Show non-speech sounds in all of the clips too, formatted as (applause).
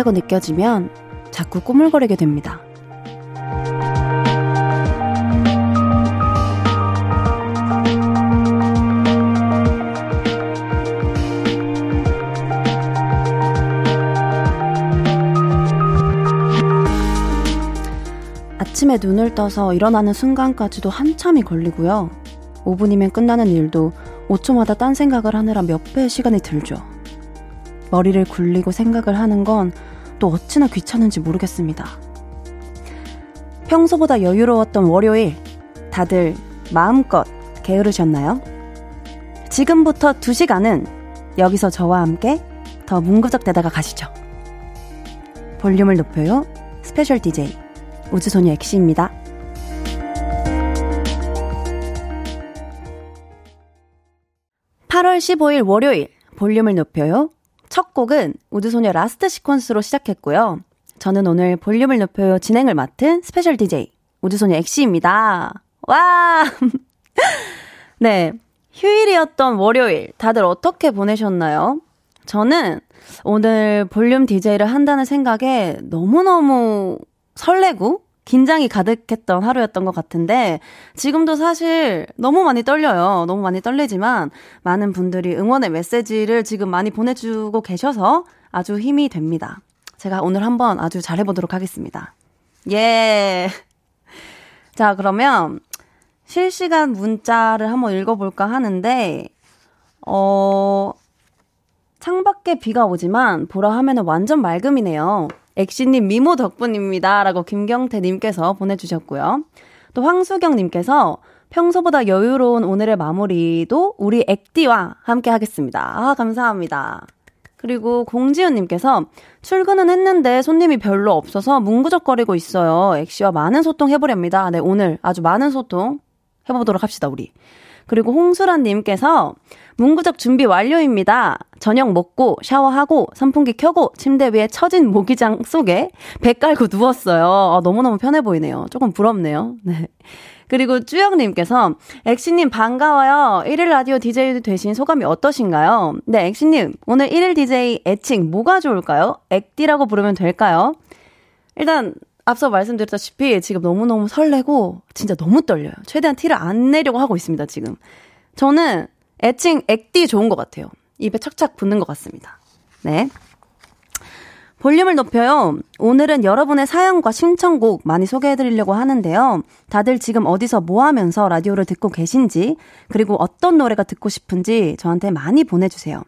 많다고 느껴지면 자꾸 꾸물거리게 됩니다. 아침에 눈을 떠서 일어나는 순간까지도 한참이 걸리고요. 5분이면 끝나는 일도 5초마다 딴 생각을 하느라 몇 배의 시간이 들죠. 머리를 굴리고 생각을 하는 건 또 어찌나 귀찮은지 모르겠습니다. 평소보다 여유로웠던 월요일, 다들 마음껏 게으르셨나요? 지금부터 2시간은 여기서 저와 함께 더 뭉그적대다가 가시죠. 볼륨을 높여요. special DJ 우주소녀 엑시입니다. 8월 15일 월요일 볼륨을 높여요. 첫 곡은 우주소녀 Last Sequence로 시작했고요. 저는 오늘 볼륨을 높여요 진행을 맡은 special DJ 우주소녀 엑시입니다. 와! (laughs) 네. 휴일이었던 월요일 다들 어떻게 보내셨나요? 저는 오늘 볼륨 DJ를 한다는 생각에 너무너무 설레고 긴장이 가득했던 하루였던 것 같은데 지금도 사실 너무 많이 떨려요. 너무 많이 떨리지만 많은 분들이 응원의 메시지를 지금 많이 보내주고 계셔서 아주 힘이 됩니다. 제가 오늘 한번 아주 잘해보도록 하겠습니다. 예. 자, 그러면 실시간 문자를 한번 읽어볼까 하는데, 어, 창밖에 비가 오지만 보라 하면은 완전 맑음이네요. 엑시님 미모 덕분입니다. 라고 김경태님께서 보내주셨고요. 또 황수경님께서 평소보다 여유로운 오늘의 마무리도 우리 엑디와 함께 하겠습니다. 아, 감사합니다. 그리고 공지훈님께서 출근은 했는데 손님이 별로 없어서 뭉구적거리고 있어요. 엑시와 많은 소통 해보렵니다. 네, 오늘 아주 많은 소통 해보도록 합시다, 우리. 그리고 홍수란님께서 문구적 준비 완료입니다. 저녁 먹고 샤워하고 선풍기 켜고 침대 위에 처진 모기장 속에 배 깔고 누웠어요. 아, 너무너무 편해 보이네요. 조금 부럽네요. (laughs) 네. 그리고 쭈영님께서 엑시님 반가워요. 1일 라디오 DJ 되신 소감이 어떠신가요? 네, 엑시님 오늘 1일 DJ 애칭 뭐가 좋을까요? 엑디라고 부르면 될까요? 일단 앞서 말씀드렸다시피 지금 너무너무 설레고 진짜 너무 떨려요. 최대한 티를 안 내려고 하고 있습니다, 지금. 저는 애칭 액디 좋은 것 같아요. 입에 착착 붙는 것 같습니다. 네. 볼륨을 높여요. 오늘은 여러분의 사연과 신청곡 많이 소개해드리려고 하는데요. 다들 지금 어디서 뭐 하면서 라디오를 듣고 계신지, 그리고 어떤 노래가 듣고 싶은지 저한테 많이 보내주세요.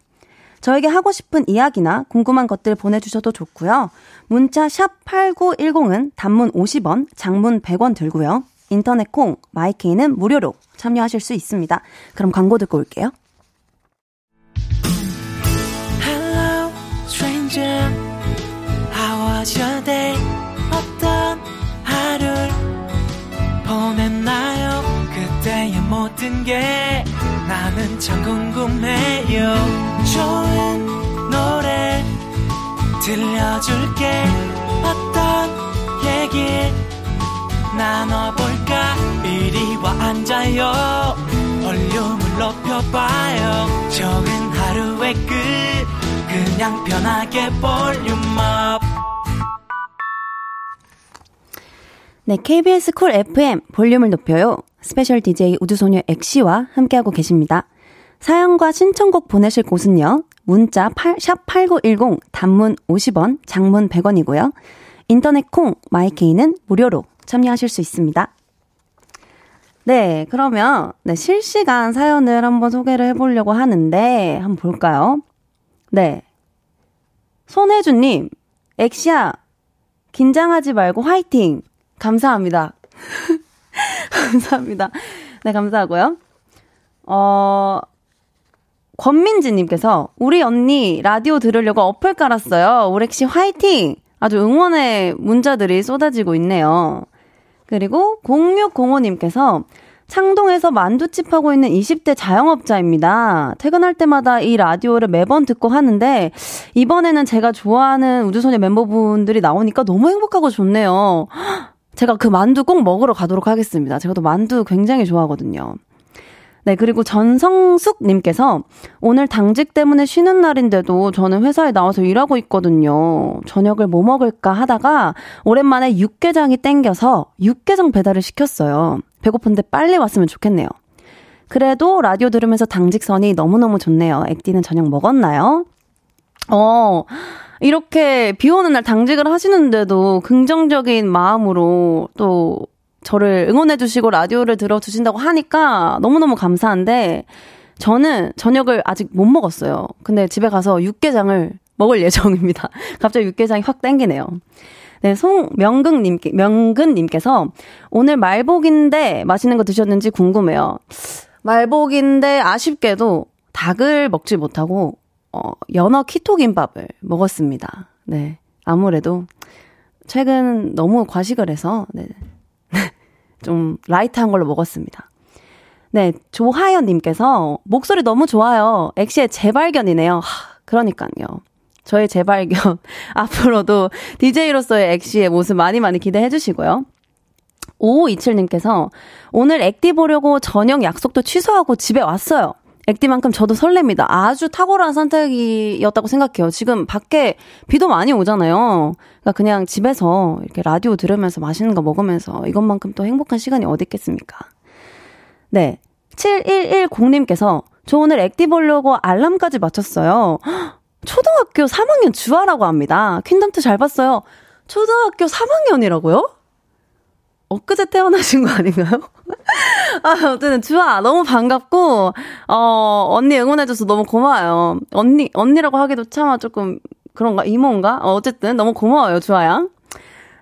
저에게 하고 싶은 이야기나 궁금한 것들 보내주셔도 좋고요. 문자 샵 8910은 단문 50원, 장문 100원 들고요. 인터넷 콩, 마이케이는 무료로 참여하실 수 있습니다. 그럼 광고 듣고 올게요. Hello, stranger. How was your day? 어떤 하루를 보냈나요? 그때의 모든 게 나는 참 궁금해요. 좋은 노래 들려줄게. 어떤 얘기 나눠볼까 이리 와 앉아요 볼륨을 높여봐요 적은 하루의 끝 그냥 편하게 volume up 네, KBS 쿨 FM 볼륨을 높여요. special DJ 우주소녀 엑시와 함께하고 계십니다. 사연과 신청곡 보내실 곳은요. 문자 8, 샵8910 단문 50원, 장문 100원이고요. 인터넷 콩, 마이케이는 무료로 참여하실 수 있습니다. 네, 그러면 네, 실시간 사연을 한번 소개를 해보려고 하는데 한번 볼까요? 네, 손혜주님, 엑시야, 긴장하지 말고 화이팅! 감사합니다. (laughs) 감사합니다. 네, 감사하고요. 어, 권민지님께서 우리 언니 라디오 들으려고 어플 깔았어요. 오렉시 화이팅! 아주 응원의 문자들이 쏟아지고 있네요. 그리고 0605님께서 창동에서 만두집 하고 있는 20대 자영업자입니다. 퇴근할 때마다 이 라디오를 매번 듣고 하는데 이번에는 제가 좋아하는 우주소녀 멤버분들이 나오니까 너무 행복하고 좋네요. 제가 그 만두 꼭 먹으러 가도록 하겠습니다. 제가 또 만두 굉장히 좋아하거든요. 네, 그리고 전성숙님께서 오늘 당직 때문에 쉬는 날인데도 저는 회사에 나와서 일하고 있거든요. 저녁을 뭐 먹을까 하다가 오랜만에 육개장이 땡겨서 육개장 배달을 시켰어요. 배고픈데 빨리 왔으면 좋겠네요. 그래도 라디오 들으면서 당직선이 너무너무 좋네요. 액디는 저녁 먹었나요? 어, 이렇게 비 오는 날 당직을 하시는데도 긍정적인 마음으로 또 저를 응원해주시고 라디오를 들어주신다고 하니까 너무너무 감사한데 저는 저녁을 아직 못 먹었어요. 근데 집에 가서 육개장을 먹을 (laughs) 예정입니다. 갑자기 육개장이 확 땡기네요. 네, 송명근님께, 명근님께서 오늘 말복인데 맛있는 거 드셨는지 궁금해요. 말복인데 아쉽게도 닭을 먹지 못하고, 어, 연어 키토김밥을 먹었습니다. 네. 아무래도 최근 너무 과식을 해서, 네. 좀 light한 걸로 먹었습니다. 네, 조하연님께서 목소리 너무 좋아요. 엑시의 재발견이네요. 하, 그러니까요. 저의 재발견. (laughs) 앞으로도 DJ로서의 엑시의 모습 많이 많이 기대해 주시고요. 5527님께서 오늘 액디 보려고 저녁 약속도 취소하고 집에 왔어요. 액디만큼 저도 설렙니다. 아주 탁월한 선택이었다고 생각해요. 지금 밖에 비도 많이 오잖아요. 그러니까 그냥 집에서 이렇게 라디오 들으면서 맛있는 거 먹으면서 이것만큼 또 행복한 시간이 어디 있겠습니까? 네. 7110님께서 저 오늘 액디 보려고 알람까지 맞췄어요. 초등학교 3학년 주아라고 합니다. 퀸덤트 잘 봤어요. 초등학교 3학년이라고요? 엊그제 태어나신 거 아닌가요? 아, 어쨌든 주아 너무 반갑고 어 언니 응원해줘서 너무 고마워요. 언니 언니라고 하기도 참 조금 그런가 이모인가? 어, 어쨌든 너무 고마워요 주아양.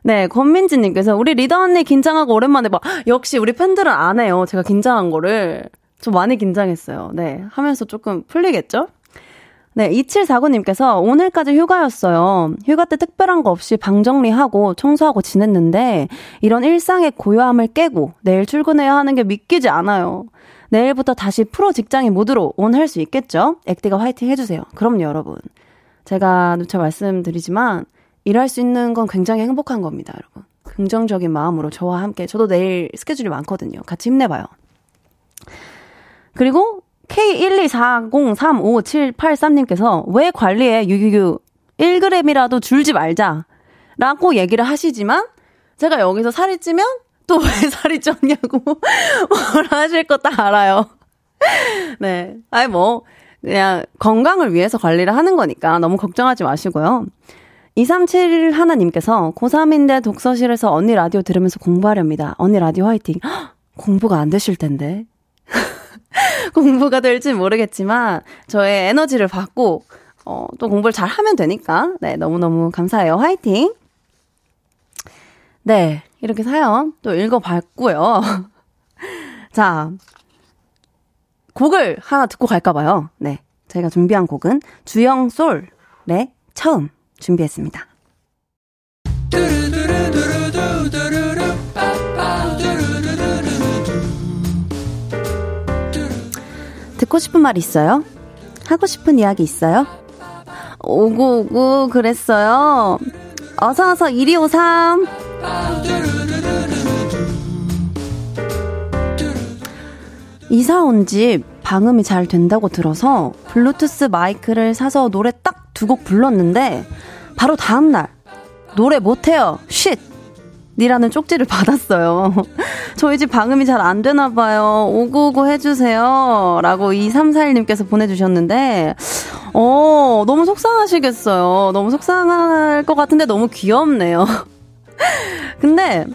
네, 권민지님께서 우리 리더 언니 긴장하고 오랜만에 봐. 역시 우리 팬들은 안 해요. 제가 긴장한 거를 좀 많이 긴장했어요. 네, 하면서 조금 풀리겠죠? 네, 2749님께서 오늘까지 휴가였어요. 휴가 때 특별한 거 없이 방 정리하고 청소하고 지냈는데 이런 일상의 고요함을 깨고 내일 출근해야 하는 게 믿기지 않아요. 내일부터 다시 프로 직장인 모드로 온 할 수 있겠죠? 액디가 화이팅 해주세요. 그럼요, 여러분. 제가 누차 말씀드리지만 일할 수 있는 건 굉장히 행복한 겁니다, 여러분. 긍정적인 마음으로 저와 함께 저도 내일 스케줄이 많거든요. 같이 힘내봐요. 그리고 K124035783님께서 왜 관리에 유유유 1g이라도 줄지 말자 라고 얘기를 하시지만 제가 여기서 살이 찌면 또 왜 (laughs) 살이 쪘냐고 (laughs) 뭐라 하실 거다 알아요. (laughs) 네. 아니 뭐 그냥 건강을 위해서 관리를 하는 거니까 너무 걱정하지 마시고요. 237 하나님께서 고3인데 독서실에서 언니 라디오 들으면서 공부하렵니다. 언니 라디오 화이팅. 헉, (gasps) 공부가 안 되실 텐데. (laughs) 공부가 될지 모르겠지만 저의 에너지를 받고 어, 또 공부를 잘 하면 되니까. 네 너무너무 감사해요. 화이팅! 네 이렇게 사연 또 읽어봤고요. (laughs) 자 곡을 하나 듣고 갈까봐요. 네 제가 준비한 곡은 주영 솔의 처음 준비했습니다 듣고 싶은 말 있어요? 하고 싶은 이야기 있어요? 오구 오구 그랬어요. 어서 어서 1253. 이사 온 집 방음이 잘 된다고 들어서 블루투스 마이크를 사서 노래 딱 두 곡 불렀는데 바로 다음 날 노래 못 해요. 쉿! 니라는 쪽지를 받았어요. (laughs) 저희 집 방음이 잘 안 되나 봐요. 오구오구 해주세요. 라고 2341님께서 보내주셨는데, 어, 너무 속상하시겠어요. 너무 속상할 것 같은데 너무 귀엽네요. (laughs) 근데,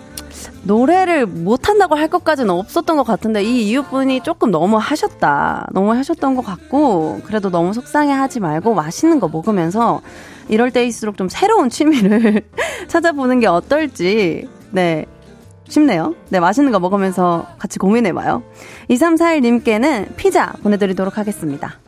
노래를 못한다고 할 것까지는 없었던 것 같은데, 이 이웃분이 조금 너무 하셨다. 너무 하셨던 것 같고, 그래도 너무 속상해 하지 말고 맛있는 거 먹으면서, 이럴 때일수록 좀 새로운 취미를 (laughs) 찾아보는 게 어떨지, 네, 쉽네요. 네, 맛있는 거 먹으면서 같이 고민해봐요. 2341님께는 피자 보내드리도록 하겠습니다.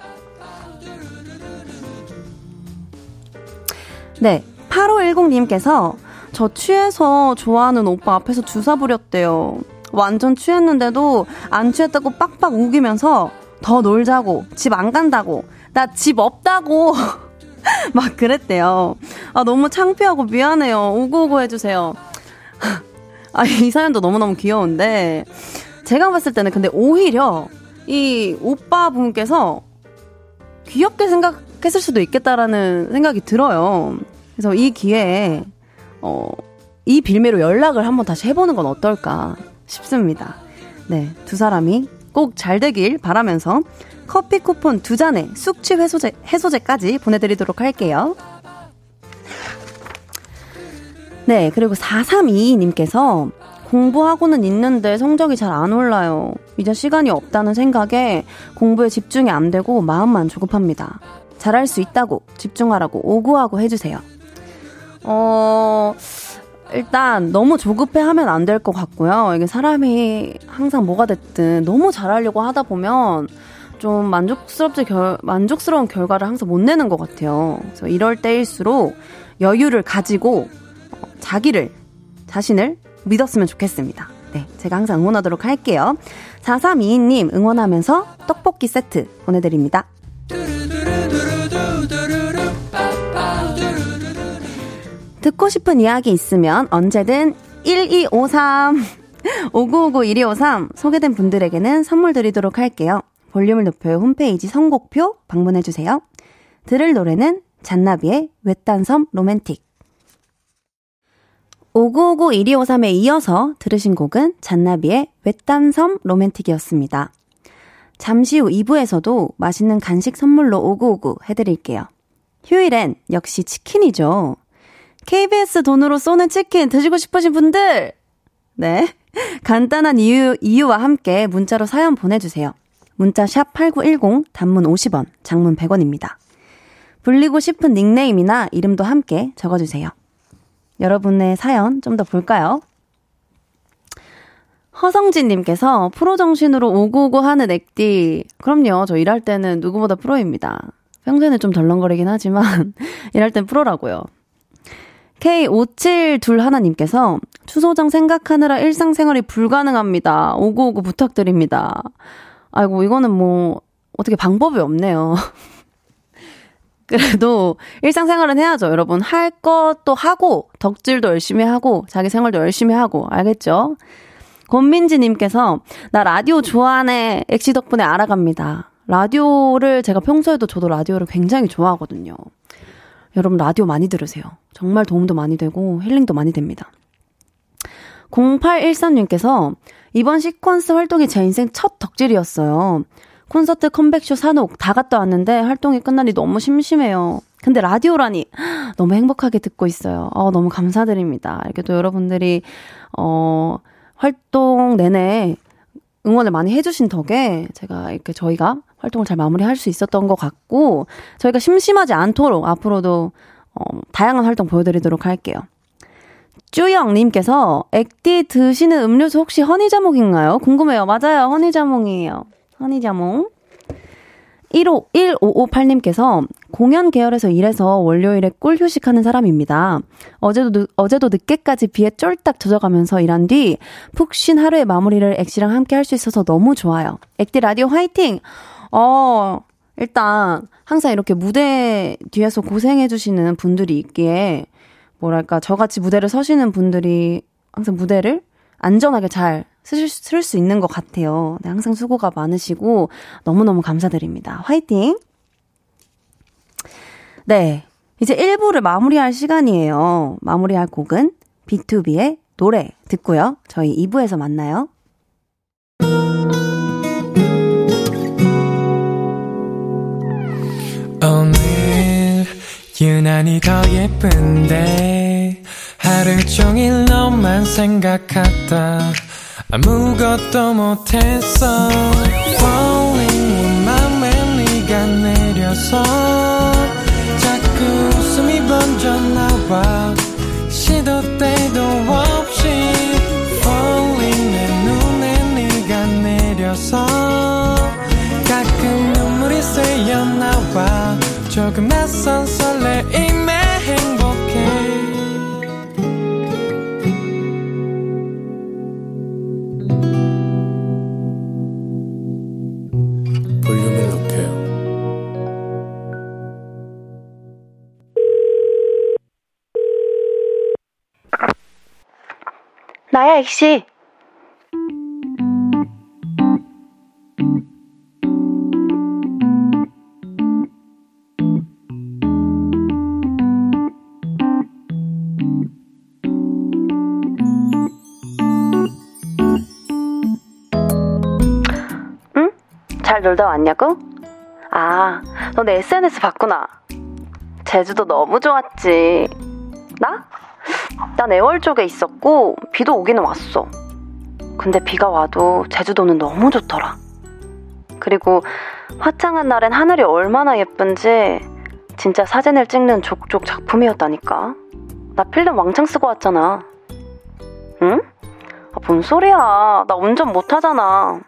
네, 8510님께서 저 취해서 좋아하는 오빠 앞에서 주사 부렸대요. 완전 취했는데도 안 취했다고 빡빡 우기면서 더 놀자고, 집 안 간다고, 나 집 없다고 (laughs) 막 그랬대요. 아, 너무 창피하고 미안해요. 우구우구 해주세요. (laughs) 아, 이 사연도 너무너무 귀여운데, 제가 봤을 때는 근데 오히려 이 오빠 분께서 귀엽게 생각했을 수도 있겠다라는 생각이 들어요. 그래서 이 기회에, 어, 이 빌미로 연락을 한번 다시 해보는 건 어떨까 싶습니다. 네, 두 사람이 꼭 잘 되길 바라면서 커피 쿠폰 두 잔에 숙취 해소제, 해소제까지 보내드리도록 할게요. 네, 그리고 4322님께서 공부하고는 있는데 성적이 잘 안 올라요. 이제 시간이 없다는 생각에 공부에 집중이 안 되고 마음만 조급합니다. 잘할 수 있다고 집중하라고 오구하고 해주세요. 어, 일단 너무 조급해 하면 안 될 것 같고요. 이게 사람이 항상 뭐가 됐든 너무 잘하려고 하다 보면 좀 만족스럽지 결, 만족스러운 결과를 항상 못 내는 것 같아요. 그래서 이럴 때일수록 여유를 가지고 어, 자기를 자신을 믿었으면 좋겠습니다. 네, 제가 항상 응원하도록 할게요. 4322님 응원하면서 떡볶이 세트 보내드립니다. 듣고 싶은 이야기 있으면 언제든 1253 5959-1253 (laughs) 소개된 분들에게는 선물 드리도록 할게요. 볼륨을 높여요 홈페이지 선곡표 방문해 주세요. 들을 노래는 잔나비의 외딴섬 로맨틱. 5959-1253에 이어서 들으신 곡은 잔나비의 외딴섬 로맨틱이었습니다. 잠시 후 2부에서도 맛있는 간식 선물로 5959 해드릴게요. 휴일엔 역시 치킨이죠. KBS 돈으로 쏘는 치킨 드시고 싶으신 분들! 네. (laughs) 간단한 이유, 이유와 함께 문자로 사연 보내주세요. 문자 샵 8910, 단문 50원, 장문 100원입니다. 불리고 싶은 닉네임이나 이름도 함께 적어주세요. 여러분의 사연 좀 더 볼까요? 허성진님께서 프로 정신으로 오구오구 하는 액디. 그럼요. 저 일할 때는 누구보다 프로입니다. 평소에는 좀 덜렁거리긴 하지만, (laughs) 일할 땐 프로라고요. K5721님께서 추소정 생각하느라 일상생활이 불가능합니다. 오구오구 부탁드립니다. 아이고, 이거는 뭐, 어떻게 방법이 없네요. (laughs) 그래도 일상생활은 해야죠, 여러분. 할 것도 하고, 덕질도 열심히 하고, 자기 생활도 열심히 하고, 알겠죠? 권민지님께서, 나 라디오 좋아하네. 엑시 덕분에 알아갑니다. 라디오를, 제가 평소에도 저도 라디오를 굉장히 좋아하거든요. 여러분 라디오 많이 들으세요. 정말 도움도 많이 되고 힐링도 많이 됩니다. 0813님께서 이번 시퀀스 활동이 제 인생 첫 덕질이었어요. 콘서트 컴백쇼 산옥 다 갔다 왔는데 활동이 끝나니 너무 심심해요. 근데 라디오라니 (gasps) 너무 행복하게 듣고 있어요. 어, 너무 감사드립니다. 이렇게 또 여러분들이 어 활동 내내 응원을 많이 해주신 덕에 제가 이렇게 저희가 활동을 잘 마무리할 수 있었던 것 같고 저희가 심심하지 않도록 앞으로도 어, 다양한 활동 보여드리도록 할게요. 쭈영님께서 액디 드시는 음료수 혹시 허니자몽인가요? 궁금해요. 맞아요. 허니자몽이에요. 허니자몽. 1호, 1558님께서 공연 계열에서 일해서 월요일에 꿀 휴식하는 사람입니다. 어제도, 어제도 늦게까지 비에 쫄딱 젖어가면서 일한 뒤 푹 쉰 하루의 마무리를 액시랑 함께 할 수 있어서 너무 좋아요. 액디 라디오 화이팅! 어, 일단 항상 이렇게 무대 뒤에서 고생해주시는 분들이 있기에 뭐랄까 저같이 무대를 서시는 분들이 항상 무대를 안전하게 잘 쓰실 쓸 수 있는 것 같아요. 네, 항상 수고가 많으시고 너무너무 감사드립니다. 화이팅! 네. 이제 1부를 마무리할 시간이에요. 마무리할 곡은 B2B의 노래 듣고요. 저희 2부에서 만나요. 오늘 유난히 더 예쁜데 하루 종일 너만 생각하다. 아무것도 못했어 Falling 맘에 네가 내려서 자꾸 웃음이 번져 나와 시도 때도 없 나와 조금 낯선 설레임에 행복해 나야, 엑시. 놀다 왔냐고? 아, 너 내 SNS 봤구나. 제주도 너무 좋았지. 나? 난 애월 쪽에 있었고, 비도 오기는 왔어. 근데 비가 와도 제주도는 너무 좋더라. 그리고 화창한 날엔 하늘이 얼마나 예쁜지 진짜 사진을 찍는 족족 작품이었다니까. 나 필름 왕창 쓰고 왔잖아. 응? 아, 뭔 소리야. 나 운전 못하잖아.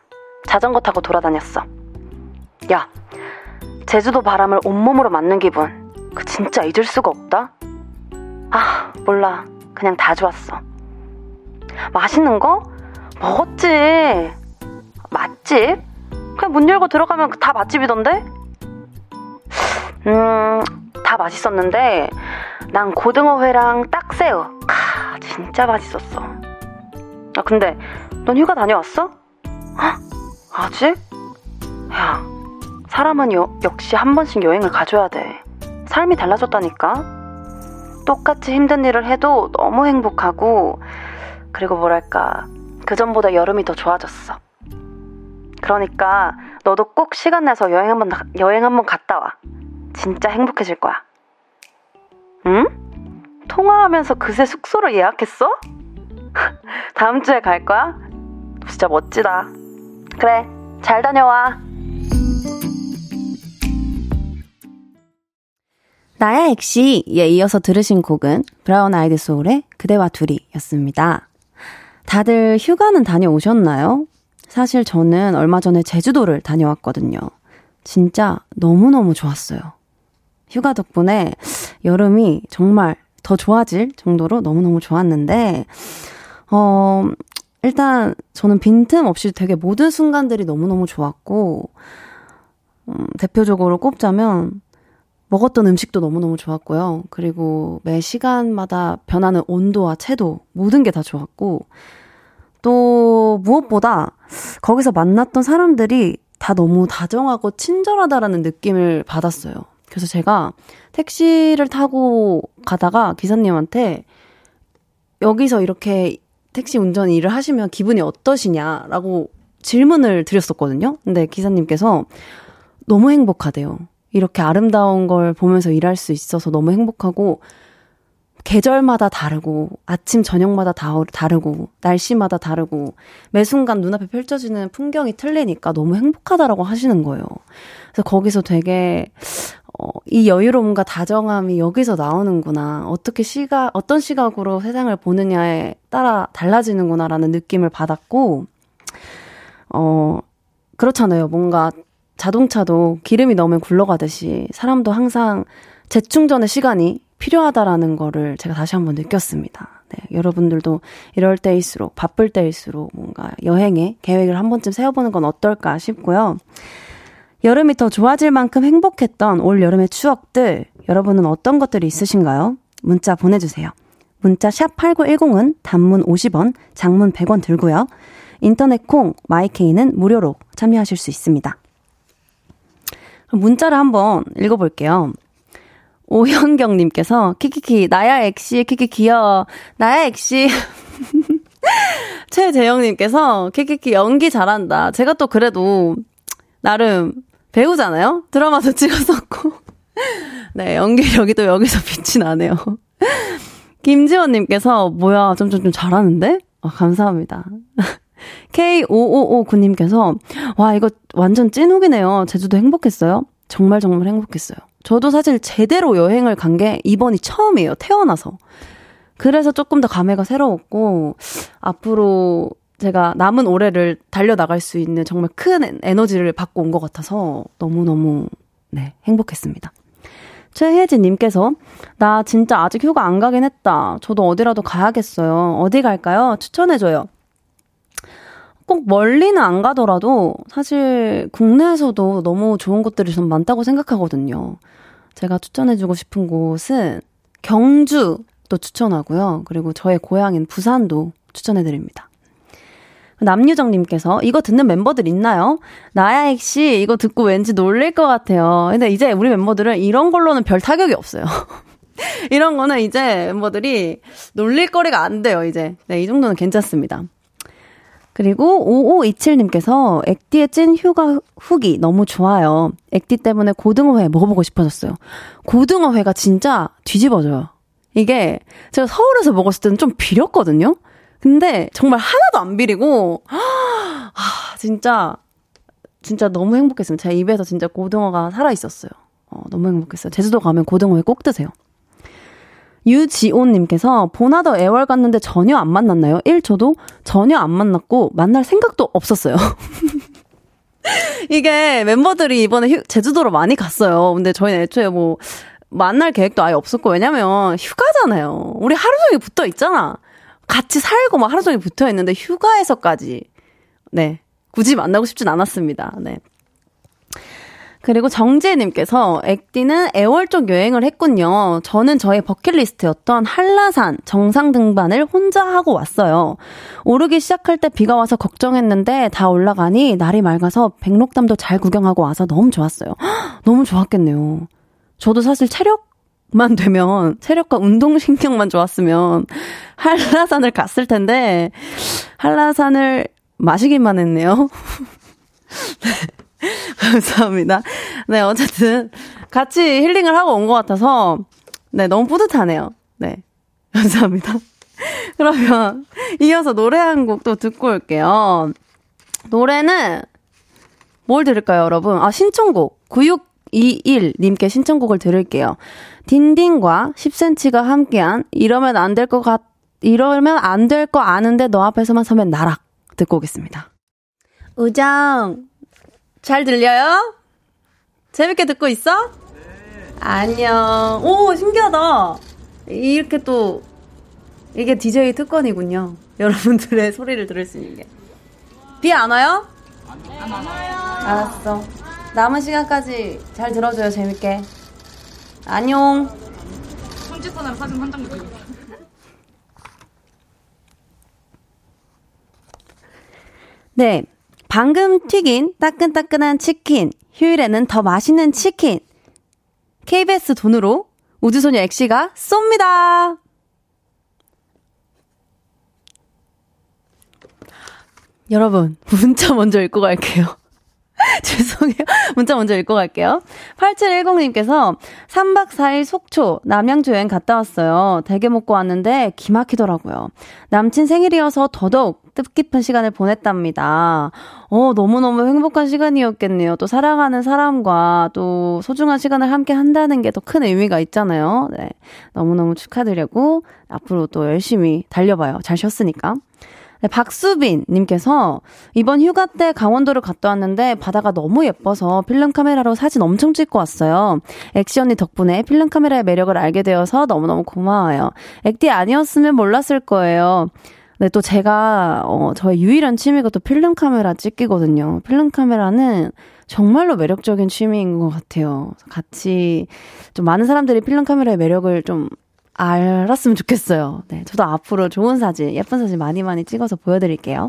자전거 타고 돌아다녔어. 야, 제주도 바람을 온몸으로 맞는 기분. 그 진짜 잊을 수가 없다. 아, 몰라. 그냥 다 좋았어. 맛있는 거? 먹었지. 맛집? 그냥 문 열고 들어가면 다 맛집이던데? 음, 다 맛있었는데, 난 고등어회랑 딱새우. 아, 진짜 맛있었어. 아, 근데, 넌 휴가 다녀왔어? 헉, 아직? 야, 사람은 여, 역시 한 번씩 여행을 가줘야 돼. 삶이 달라졌다니까? 똑같이 힘든 일을 해도 너무 행복하고, 그리고 뭐랄까, 그전보다 여름이 더 좋아졌어. 그러니까 너도 꼭 시간 내서 여행 한번 여행 한번 갔다 와. 진짜 행복해질 거야. 응? 통화하면서 그새 숙소를 예약했어? (laughs) 다음 주에 갈 거야? 진짜 멋지다. 그래, 잘 다녀와. 나야 액시에 이어서 들으신 곡은 브라운 아이드 소울의 그대와 둘이 였습니다. 다들 휴가는 다녀오셨나요? 사실 저는 얼마 전에 제주도를 다녀왔거든요. 진짜 너무너무 좋았어요. 휴가 덕분에 여름이 정말 더 좋아질 정도로 너무너무 좋았는데, 어, 일단 저는 빈틈없이 되게 모든 순간들이 너무너무 좋았고, 음, 대표적으로 꼽자면, 먹었던 음식도 너무너무 좋았고요. 그리고 매 시간마다 변하는 온도와 채도, 모든 게 다 좋았고, 또 무엇보다 거기서 만났던 사람들이 다 너무 다정하고 친절하다라는 느낌을 받았어요. 그래서 제가 택시를 타고 가다가 기사님한테 여기서 이렇게 택시 운전 일을 하시면 기분이 어떠시냐라고 질문을 드렸었거든요. 근데 기사님께서 너무 행복하대요. 이렇게 아름다운 걸 보면서 일할 수 있어서 너무 행복하고 계절마다 다르고 아침 저녁마다 다 다르고 날씨마다 다르고 매 순간 눈앞에 펼쳐지는 풍경이 틀리니까 너무 행복하다라고 하시는 거예요. 그래서 거기서 되게 어, 이 여유로움과 다정함이 여기서 나오는구나. 어떻게 시각 어떤 시각으로 세상을 보느냐에 따라 달라지는구나라는 느낌을 받았고 어 그렇잖아요. 뭔가 자동차도 기름이 넣으면 굴러가듯이 사람도 항상 재충전의 시간이 필요하다라는 거를 제가 다시 한번 느꼈습니다. 네, 여러분들도 이럴 때일수록, 바쁠 때일수록 뭔가 여행에 계획을 한 번쯤 세워보는 건 어떨까 싶고요. 여름이 더 좋아질 만큼 행복했던 올 여름의 추억들, 여러분은 어떤 것들이 있으신가요? 문자 보내주세요. 문자 샵 8910은 단문 50원, 장문 100원 들고요. 인터넷 콩, 마이케이는 무료로 참여하실 수 있습니다. 문자를 한번 읽어볼게요. 오현경님께서, 키키키, 나야 엑시, 키키 귀여워. 나야 엑시. (laughs) 최재영님께서, 키키키 연기 잘한다. 제가 또 그래도, 나름 배우잖아요? 드라마도 찍었었고. (laughs) 네, 연기력이 또 여기서 빛이 나네요. (laughs) 김지원님께서, 뭐야, 좀, 좀, 좀 잘하는데? 아, 감사합니다. K5559님께서, 와, 이거 완전 찐욱이네요. 제주도 행복했어요? 정말 정말 행복했어요. 저도 사실 제대로 여행을 간 게 이번이 처음이에요. 태어나서. 그래서 조금 더 감회가 새로웠고, 앞으로 제가 남은 올해를 달려나갈 수 있는 정말 큰 에너지를 받고 온 것 같아서 너무너무, 네, 행복했습니다. 최혜진님께서, 나 진짜 아직 휴가 안 가긴 했다. 저도 어디라도 가야겠어요. 어디 갈까요? 추천해줘요. 꼭 멀리는 안 가더라도 사실 국내에서도 너무 좋은 곳들이 좀 많다고 생각하거든요. 제가 추천해주고 싶은 곳은 경주도 추천하고요. 그리고 저의 고향인 부산도 추천해드립니다. 남유정님께서 이거 듣는 멤버들 있나요? 나야 엑씨 이거 듣고 왠지 놀릴 것 같아요. 근데 이제 우리 멤버들은 이런 걸로는 별 타격이 없어요. (laughs) 이런 거는 이제 멤버들이 놀릴 거리가 안 돼요, 이제. 네, 이 정도는 괜찮습니다. 그리고 5527님께서 액디의 찐 휴가 후기 너무 좋아요. 액디 때문에 고등어회 먹어보고 싶어졌어요. 고등어회가 진짜 뒤집어져요. 이게 제가 서울에서 먹었을 때는 좀 비렸거든요? 근데 정말 하나도 안 비리고, 아, 진짜, 진짜 너무 행복했습니다. 제 입에서 진짜 고등어가 살아있었어요. 어, 너무 행복했어요. 제주도 가면 고등어회 꼭 드세요. 유지온님께서 보나더 애월 갔는데 전혀 안 만났나요? 1초도 전혀 안 만났고 만날 생각도 없었어요. (laughs) 이게 멤버들이 이번에 휴, 제주도로 많이 갔어요. 근데 저희는 애초에 뭐 만날 계획도 아예 없었고 왜냐면 휴가잖아요. 우리 하루 종일 붙어 있잖아. 같이 살고 막 하루 종일 붙어 있는데 휴가에서까지 네 굳이 만나고 싶진 않았습니다. 네. 그리고 정재님께서 액디는 애월 쪽 여행을 했군요. 저는 저의 버킷리스트였던 한라산 정상 등반을 혼자 하고 왔어요. 오르기 시작할 때 비가 와서 걱정했는데 다 올라가니 날이 맑아서 백록담도 잘 구경하고 와서 너무 좋았어요. (gasps) 너무 좋았겠네요. 저도 사실 체력 만 되면 체력과 운동 신경만 좋았으면 한라산을 갔을 텐데 한라산을 마시기만 했네요. (laughs) (laughs) 감사합니다. 네, 어쨌든 같이 힐링을 하고 온 것 같아서 네, 너무 뿌듯하네요. 네. (laughs) 감사합니다. (laughs) 그러면 이어서 노래 한 곡 또 듣고 올게요. 노래는 뭘 들을까요, 여러분? 아, 신청곡. 9621님께 신청곡을 들을게요. 딘딘과 10cm가 함께한 이러면 안 될 것 같, 이러면 안 될 거 아는데 너 앞에서만 서면 나락 듣고 오겠습니다. 우정, 잘 들려요? 재밌게 듣고 있어? 네. 안녕. 오, 신기하다. 이렇게 또, 이게 DJ 특권이군요. (laughs) 여러분들의 소리를 들을 수 있는 게. 비 안 와요? 안 와요. 알았어. 남은 시간까지 잘 들어줘요, 재밌게. 안녕. 성직권으로 사진 한장 찍고. 네. 방금 튀긴 따끈따끈한 치킨. 휴일에는 더 맛있는 치킨. KBS 돈으로 우주소녀 엑시가 쏩니다. 여러분, 문자 먼저 읽고 갈게요. (laughs) 죄송해요. 문자 먼저 읽고 갈게요. 8710님께서 3박 4일 속초 남양주 여행 갔다 왔어요. 대게 먹고 왔는데 기막히더라고요. 남친 생일이어서 더더욱 뜻깊은 시간을 보냈답니다. 어, 너무너무 행복한 시간이었겠네요. 또 사랑하는 사람과 또 소중한 시간을 함께 한다는 게 더 큰 의미가 있잖아요. 네. 너무너무 축하드리고 앞으로 또 열심히 달려봐요. 잘 쉬었으니까. 네, 박수빈님께서 이번 휴가 때 강원도를 갔다 왔는데 바다가 너무 예뻐서 필름 카메라로 사진 엄청 찍고 왔어요. 엑시 언니 덕분에 필름 카메라의 매력을 알게 되어서 너무너무 고마워요. 액디 아니었으면 몰랐을 거예요. 네, 또 제가, 어, 저의 유일한 취미가 또 필름 카메라 찍기거든요. 필름 카메라는 정말로 매력적인 취미인 것 같아요. 같이 좀 많은 사람들이 필름 카메라의 매력을 좀 알았으면 좋겠어요. 네, 저도 앞으로 좋은 사진, 예쁜 사진 많이 많이 찍어서 보여드릴게요.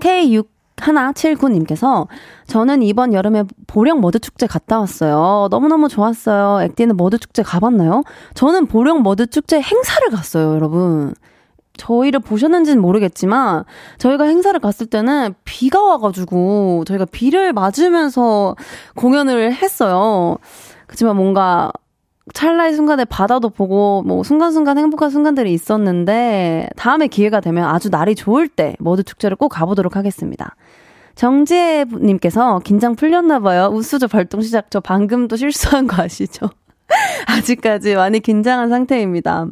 K6 하나 79님께서 저는 이번 여름에 보령 머드 축제 갔다 왔어요. 너무너무 좋았어요. 액디는 머드 축제 가봤나요? 저는 보령 머드 축제 행사를 갔어요, 여러분. 저희를 보셨는지는 모르겠지만 저희가 행사를 갔을 때는 비가 와가지고 저희가 비를 맞으면서 공연을 했어요. 그렇지만 뭔가 찰나의 순간에 바다도 보고 뭐 순간순간 행복한 순간들이 있었는데 다음에 기회가 되면 아주 날이 좋을 때 머드 축제를 꼭 가보도록 하겠습니다. 정지혜님께서 긴장 풀렸나봐요. 우수저 발동 시작. 저 방금 도 실수한 거 아시죠? (laughs) 아직까지 많이 긴장한 상태입니다.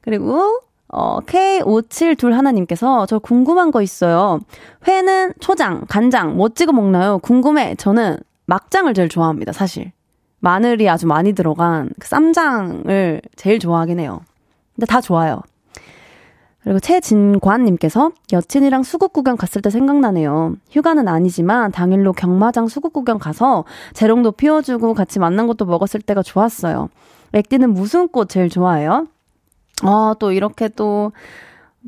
그리고 어, K5721님께서 저 궁금한 거 있어요. 회는 초장, 간장, 뭐 찍어 먹나요? 궁금해. 저는 막장을 제일 좋아합니다, 사실. 마늘이 아주 많이 들어간 그 쌈장을 제일 좋아하긴 해요. 근데 다 좋아요. 그리고 최진관님께서 여친이랑 수국 구경 갔을 때 생각나네요. 휴가는 아니지만 당일로 경마장 수국 구경 가서 재롱도 피워주고 같이 만난 것도 먹었을 때가 좋았어요. 액디는 무슨 꽃 제일 좋아해요? 아, 또 이렇게 또,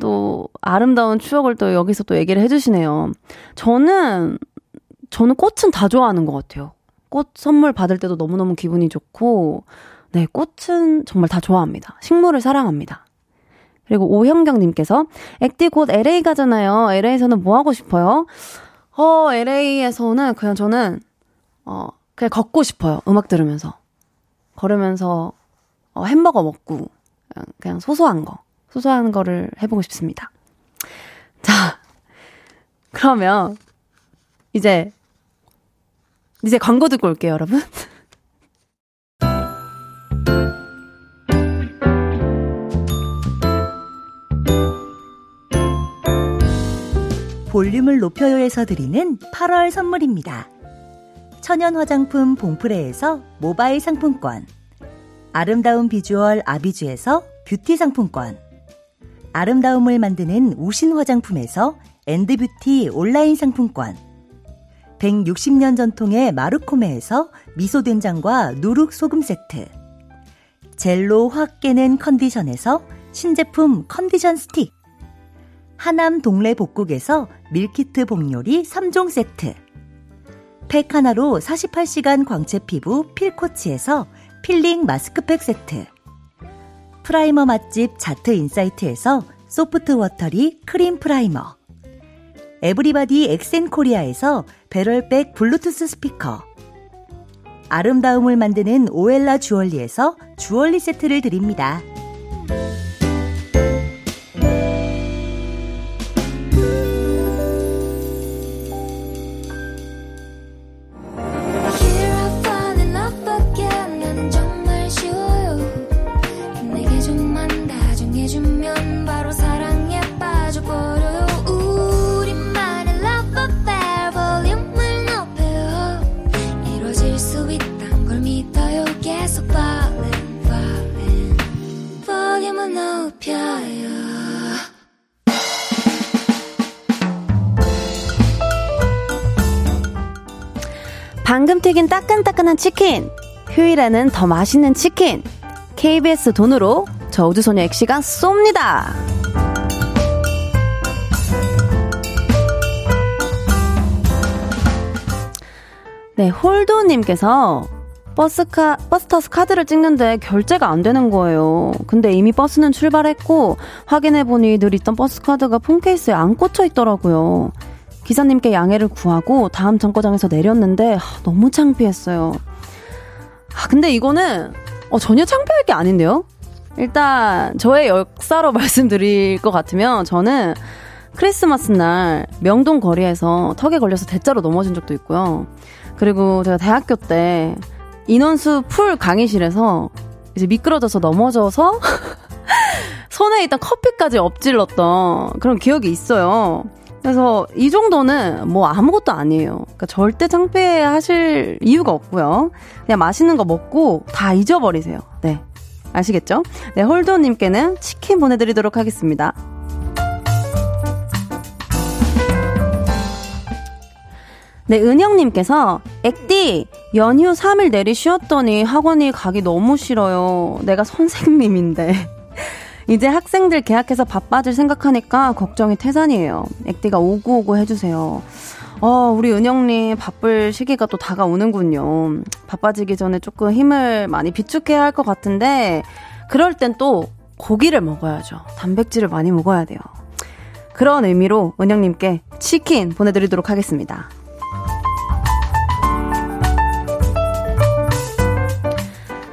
또 아름다운 추억을 또 여기서 또 얘기를 해주시네요. 저는, 저는 꽃은 다 좋아하는 것 같아요. 꽃 선물 받을 때도 너무너무 기분이 좋고, 네, 꽃은 정말 다 좋아합니다. 식물을 사랑합니다. 그리고 오형경님께서 액디 곧 LA 가잖아요. LA에서는 뭐 하고 싶어요? 어, LA에서는 그냥 저는, 어, 그냥 걷고 싶어요. 음악 들으면서. 걸으면서, 어, 햄버거 먹고, 그냥, 소소한 거. 소소한 거를 해보고 싶습니다. 자, 그러면, 이제, 이제 광고 듣고 올게요, 여러분. 볼륨을 높여요에서 드리는 8월 선물입니다. 천연 화장품 봉프레에서 모바일 상품권. 아름다운 비주얼 아비주에서 뷰티 상품권. 아름다움을 만드는 우신 화장품에서 엔드뷰티 온라인 상품권. 160년 전통의 마르코메에서 미소된장과 누룩 소금 세트. 젤로 확 깨는 컨디션에서 신제품 컨디션 스틱. 하남 동래 복국에서 밀키트 복요리 3종 세트. 팩 하나로 48시간 광채 피부 필코치에서 필링 마스크팩 세트. 프라이머 맛집 자트 인사이트에서 soft watery cream primer. 에브리바디 엑센 코리아에서 배럴백 블루투스 스피커. 아름다움을 만드는 오엘라 주얼리에서 주얼리 세트를 드립니다. 방금 튀긴 따끈따끈한 치킨. 휴일에는 더 맛있는 치킨. KBS 돈으로 저 우주소녀 엑시가 쏩니다. 네, 홀도님께서 버스카, 버스 타서 카드를 찍는데 결제가 안 되는 거예요. 근데 이미 버스는 출발했고, 확인해보니 늘 있던 버스 카드가 폰케이스에 안 꽂혀 있더라고요. 기사님께 양해를 구하고 다음 정거장에서 내렸는데 하, 너무 창피했어요. 아, 근데 이거는 어, 전혀 창피할 게 아닌데요? 일단 저의 역사로 (laughs) 말씀드릴 것 같으면 저는 크리스마스 날 명동 거리에서 턱에 걸려서 대자로 넘어진 적도 있고요. 그리고 제가 대학교 때 인원수 풀 강의실에서 이제 미끄러져서 넘어져서 (laughs) 손에 있던 커피까지 엎질렀던 그런 기억이 있어요. 그래서 이 정도는 뭐 아무것도 아니에요. 그러니까 절대 창피해 하실 이유가 없고요. 그냥 맛있는 거 먹고 다 잊어버리세요. 네. 아시겠죠? 네, 홀도님께는 치킨 보내드리도록 하겠습니다. 네, 은영님께서, 액디, 연휴 3일 내리 쉬었더니 학원이 가기 너무 싫어요. 내가 선생님인데. 이제 학생들 개학해서 바빠질 생각하니까 걱정이 태산이에요. 액디가 오구오구 해주세요. 어, 우리 은영님 바쁠 시기가 또 다가오는군요. 바빠지기 전에 조금 힘을 많이 비축해야 할 것 같은데, 그럴 땐 또 고기를 먹어야죠. 단백질을 많이 먹어야 돼요. 그런 의미로 은영님께 치킨 보내드리도록 하겠습니다.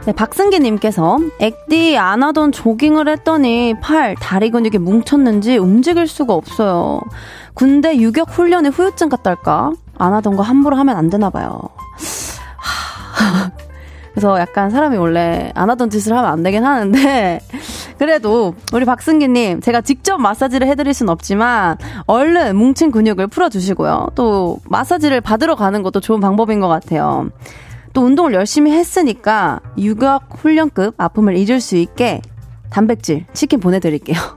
네, 박승기님께서 액디 안 하던 조깅을 했더니 팔, 다리 근육이 뭉쳤는지 움직일 수가 없어요. 군대 유격 훈련의 후유증 같달까? 안 하던 거 함부로 하면 안 되나 봐요. (laughs) 그래서 약간 사람이 원래 안 하던 짓을 하면 안 되긴 하는데 (laughs) 그래도 우리 박승기님 제가 직접 마사지를 해드릴 순 없지만 얼른 뭉친 근육을 풀어주시고요. 또 마사지를 받으러 가는 것도 좋은 방법인 것 같아요. 또 운동을 열심히 했으니까 유격 훈련급 아픔을 잊을 수 있게 단백질 치킨 보내드릴게요. (laughs)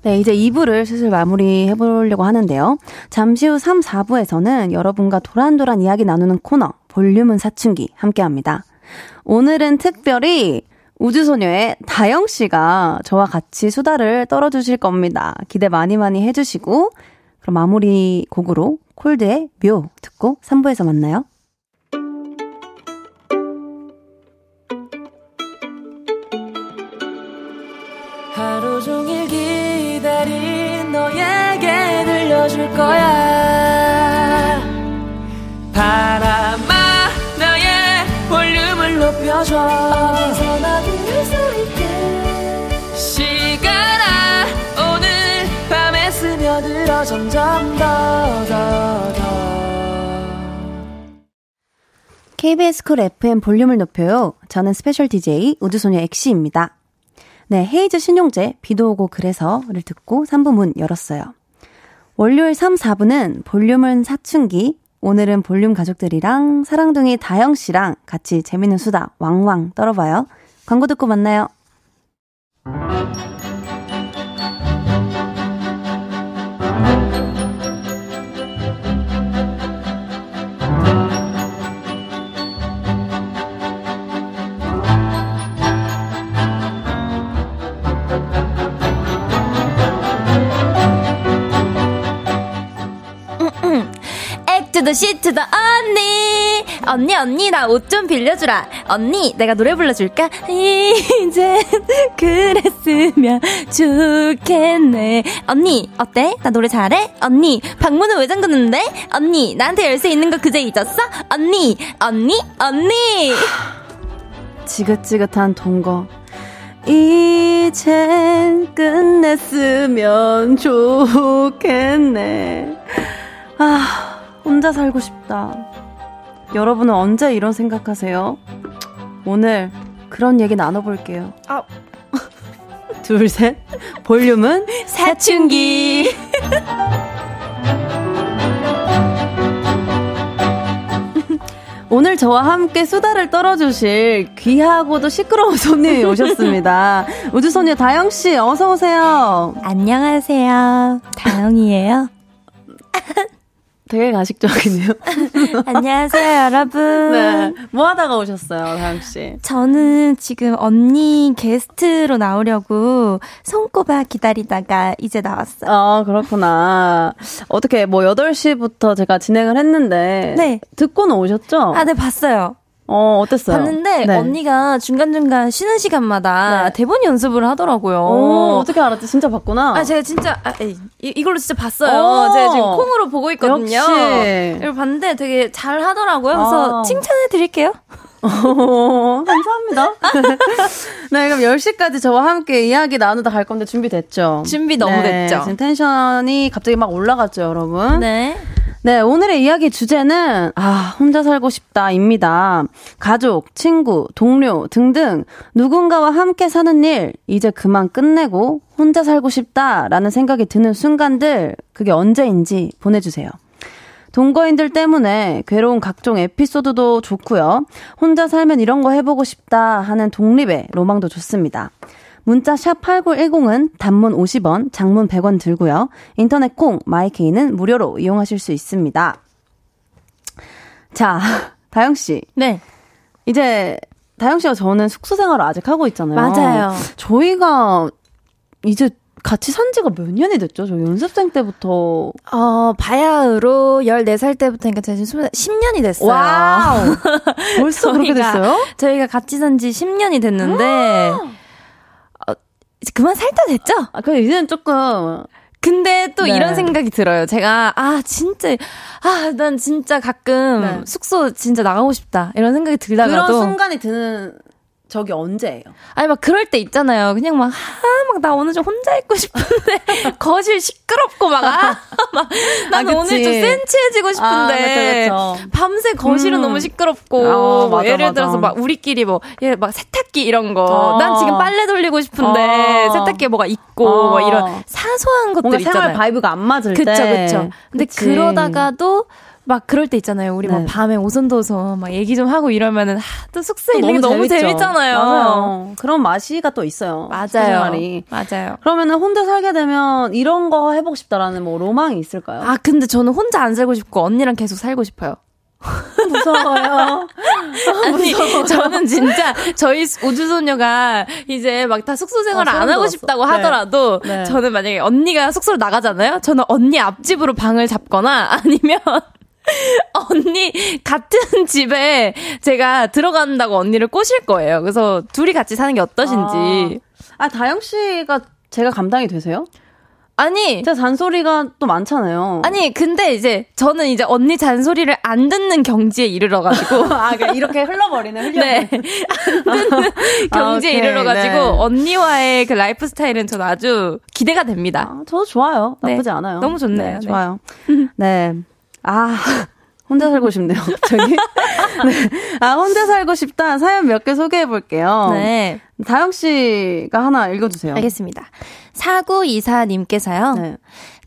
네, 이제 2부를 슬슬 마무리 해보려고 하는데요. 잠시 후 3, 4부에서는 여러분과 도란도란 이야기 나누는 코너, 볼륨은 사춘기 함께 합니다. 오늘은 특별히 우주소녀의 다영씨가 저와 같이 수다를 떨어주실 겁니다. 기대 많이 많이 해주시고, 그럼 마무리 곡으로 콜드의 묘 듣고 3부에서 만나요. 하루 종일 기다린 너에게 들려줄 거야. 바람아, 너의 볼륨을 높여줘. 점점 더 더 더 KBS 쿨 FM 볼륨을 높여요. 저는 special DJ 우주소녀 엑시입니다. 네, 헤이즈 신용재 비도 오고 그래서를 듣고 3부 문 열었어요. 월요일 3, 4부는 볼륨은 사춘기. 오늘은 볼륨 가족들이랑 사랑둥이 다영 씨랑 같이 재밌는 수다 왕왕 떨어봐요. 광고 듣고 만나요. 액투더 시트더 언니. 언니 언니 나 옷 좀 빌려주라. 언니 내가 노래 불러줄까? 이젠 그랬으면 좋겠네. 언니 어때? 나 노래 잘해? 언니 방문은 왜 잠그는데? 언니 나한테 열쇠 있는 거 그제 잊었어? 언니 언니 언니. 지긋지긋한 동거. 이젠 끝냈으면 좋겠네. 아, 혼자 살고 싶다. 여러분은 언제 이런 생각하세요? 오늘 그런 얘기 나눠볼게요. 아. (laughs) 둘, 셋. 볼륨은 사춘기. (laughs) 오늘 저와 함께 수다를 떨어주실 귀하고도 시끄러운 손님이 오셨습니다. 우주소녀 다영씨, 어서오세요. 안녕하세요 다영이에요 (laughs) 되게 가식적이네요. (laughs) 안녕하세요 여러분 네. 뭐 하다가 오셨어요, 다영씨? 저는 지금 언니 게스트로 나오려고 손꼽아 기다리다가 이제 나왔어요. 아, 그렇구나. 어떻게, 뭐, 8시부터 제가 진행을 했는데. 네. 듣고는 오셨죠? 아, 네, 봤어요. 어, 어땠어요? 봤는데 네. 언니가 중간중간 쉬는 시간마다 네. 대본 연습을 하더라고요. 오, 어떻게 알았지? 진짜 봤구나. 아, 제가 진짜, 아, 에이, 이, 이걸로 진짜 봤어요. 오. 제가 지금 콩으로 보고 있거든요. 역시. 이걸 봤는데 되게 잘 하더라고요. 그래서 아. 칭찬해 드릴게요. 어, 감사합니다. (laughs) 네, 그럼 10시까지 저와 함께 이야기 나누다 갈 건데 준비됐죠? 준비 너무 네, 됐죠? 지금 텐션이 갑자기 막 올라갔죠, 여러분? 네. 네, 오늘의 이야기 주제는, 아, 혼자 살고 싶다, 입니다. 가족, 친구, 동료 등등 누군가와 함께 사는 일, 이제 그만 끝내고 혼자 살고 싶다, 라는 생각이 드는 순간들, 그게 언제인지 보내주세요. 동거인들 때문에 괴로운 각종 에피소드도 좋고요. 혼자 살면 이런 거 해보고 싶다 하는 독립의 로망도 좋습니다. 문자 샵 8910은 단문 50원, 장문 100원 들고요. 인터넷 콩, 마이케이는 무료로 이용하실 수 있습니다. 자, (laughs) 다영씨. 네. 이제, 다영씨와 저는 숙소 생활을 아직 하고 있잖아요. 맞아요. 저희가 이제 같이 산 지가 몇 년이 됐죠? 저 연습생 때부터. 어, 바야흐로 14살 때부터니까 제가 지금 10년이 됐어요. Wow! (laughs) 벌써 그렇게 됐어요? 저희가 같이 산 지 10년이 됐는데, 어, 이제 그만 살 때 됐죠? 아, 그 이제는 조금. 근데 또 네. 이런 생각이 들어요. 제가, 아, 진짜, 아, 난 진짜 가끔 네. 숙소 진짜 나가고 싶다. 이런 생각이 그런 들다가도. 순간이 드는 적이 언제예요? 아니, 막 그럴 때 있잖아요. 그냥 막, 아, 막 나 오늘 좀 혼자 있고 싶은데, (laughs) 거실 시끄럽고 막, 아, 막, 난 아. 오늘 좀 센치해지고 싶은데, 아, 그쵸, 그쵸. 밤새 거실은 음. 너무 시끄럽고, 어, 뭐 맞아, 예를 맞아. 들어서 막 우리끼리 뭐, 예, 막 세탁기 이런 거, 어. 난 지금 빨래 돌리고 싶은데, 어. 세탁기에 뭐가 있고, 어. 뭐 이런 사소한 것들 뭔가 있잖아요. 생활 vibe가 안 맞을 그쵸, 때. 그쵸. 근데 그치. 그러다가도 막 그럴 때 있잖아요. 우리 네. 막 밤에 오손도손 막 얘기 좀 하고 이러면은 하, 또 숙소에 있는 게 너무 재밌죠. 재밌잖아요. 맞아요. 그런 맛이가 또 있어요. 맞아요. 맞아요. 그러면은 혼자 살게 되면 이런 거 해보고 싶다라는 뭐 로망이 있을까요? 아, 근데 저는 혼자 안 살고 싶고 언니랑 계속 살고 싶어요. (laughs) 무서워요. 아니, (laughs) 저는 진짜 저희 우주소녀가 이제 막 다 숙소 생활을 아, 안 하고. 싶다고 네. 하더라도 네. 저는 만약에 언니가 숙소로 나가잖아요. 저는 언니 앞집으로 방을 잡거나 아니면 (laughs) 언니 같은 집에 제가 들어간다고 언니를 꼬실 거예요. 그래서 둘이 같이 사는 게 어떠신지. 아, 다영 씨가 제가 감당이 되세요? 아니. 제 잔소리가 또 많잖아요. 아니, 근데 이제 저는 이제 언니 잔소리를 안 듣는 경지에 이르러가지고. (laughs) 아, 그러니까 이렇게 흘러버리는, 흘려 네. 안 듣는 (laughs) 경지에 오케이, 이르러가지고 네. 언니와의 그 라이프 스타일은 전 아주 기대가 됩니다. 아, 저도 좋아요. 네. 나쁘지 않아요. 너무 좋네요. 네, 좋아요. 네. 아, (laughs) 혼자 살고 싶네요, 갑자기. (laughs) 네. 아, 혼자 살고 싶다. 사연 몇 개 소개해 볼게요. 네. 다영 씨가 하나 읽어주세요. 알겠습니다. 4924님께서요. 네.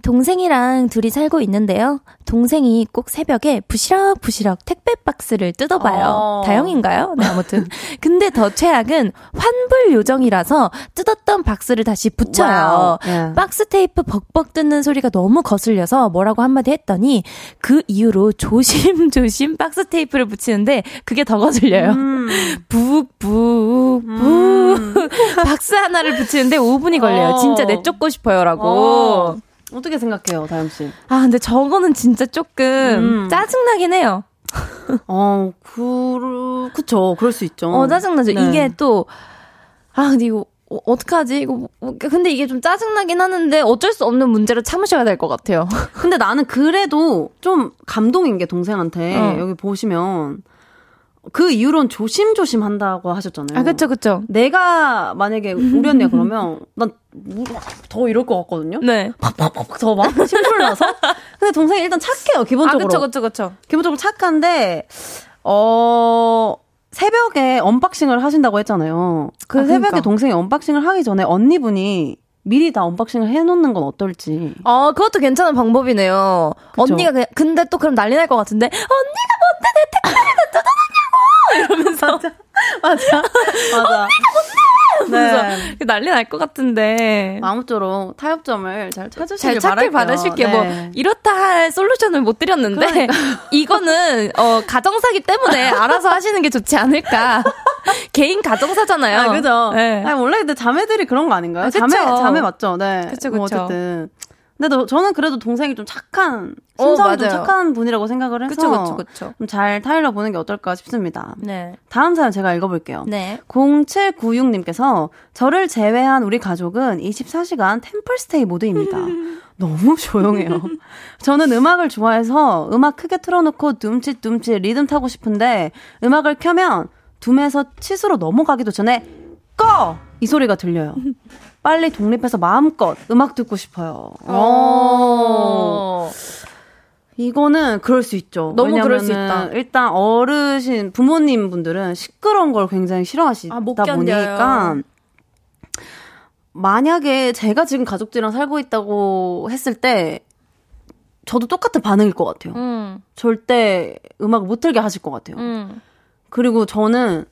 동생이랑 둘이 살고 있는데요. 동생이 꼭 새벽에 부시럭부시럭 택배 박스를 뜯어봐요. 어. 다영인가요? 네, 아무튼. 근데 더 최악은 환불 요정이라서 뜯었던 박스를 다시 붙여요. 예. 박스 테이프 벅벅 뜯는 소리가 너무 거슬려서 뭐라고 한마디 했더니 그 이후로 조심조심 박스 테이프를 붙이는데 그게 더 거슬려요. 음. (laughs) 북북북 (laughs) 박스 하나를 붙이는데 5분이 걸려요. 어. 진짜 내쫓고 싶어요라고. 어. 어떻게 생각해요, 다영 씨? 아 근데 저거는 진짜 조금 음. 짜증나긴 해요. (laughs) 어, 그, 그쵸. 그럴 수 있죠. 어 짜증나죠. 네. 이게 또 아 근데 이거 어, 어떡하지? 이거 뭐- 뭐- 근데 이게 좀 짜증나긴 하는데 어쩔 수 없는 문제로 참으셔야 될 것 같아요. (laughs) 근데 나는 그래도 좀 감동인 게 동생한테 어. 여기 보시면 그 이후로는 조심조심 한다고 하셨잖아요. 아 그쵸 그쵸. 내가 만약에 언니가 (laughs) 그러면 난 더 이럴 것 같거든요. 네. 팍팍팍 더 막 심술 나서. 근데 동생이 일단 착해요 아 기본적으로. 그쵸 그쵸 그쵸. 기본적으로 착한데 어 새벽에 unboxing을 하신다고 했잖아요. 그 아, 새벽에 그러니까. 동생이 unboxing을 하기 전에 언니분이 미리 다 unboxing을 해놓는 건 어떨지. 아 그것도 괜찮은 방법이네요. 그쵸. 언니가 그냥 근데 또 그럼 난리 날 것 같은데 언니가 뭔데 내 택배를 다 뜯어놨냐고 (laughs) 이러면서 맞아. 맞아. (laughs) 그래서 네. 난리 날 것 같은데. 아무쪼록 타협점을 잘 찾으시길 잘 찾길 바랄게요. 바라실게요. 뭐 네. 이렇다 할 솔루션을 못 드렸는데 (laughs) 이거는 어 가정사기 때문에 알아서 하시는 게 좋지 않을까. 개인 가정사잖아요. 아, 그죠? 네. 아니, 원래 근데 자매들이 그런 거 아닌가요? 아. 자매, 자매 맞죠? 네. 그쵸, 뭐 그쵸. 어쨌든. 근데 너, 저는 그래도 동생이 좀 착한, 어, 심성이 좀 맞아요. 착한 분이라고 생각을 해서. 그쵸 그쵸 그쵸. 좀잘 타일러 보는 게 어떨까 싶습니다. 네. 다음 사연 제가 읽어볼게요. 네. 0796님께서 저를 제외한 우리 가족은 24시간 템플스테이 모드입니다. (laughs) 너무 조용해요. 저는 음악을 좋아해서 음악 크게 틀어놓고 둠칫둠칫 리듬 타고 싶은데 음악을 켜면 둠에서 치수로 넘어가기도 전에 꺼! 이 소리가 들려요. 빨리 독립해서 마음껏 음악 듣고 싶어요. 어. 이거는 그럴 수 있죠. 너무 그럴 수 있다. 일단 어르신 부모님 분들은 시끄러운 걸 굉장히 싫어하시다 아. 보니까 만약에 제가 지금 가족들이랑 살고 있다고 했을 때 저도 똑같은 반응일 것 같아요. 음. 절대 음악을 못 틀게 하실 것 같아요. 음. 그리고 저는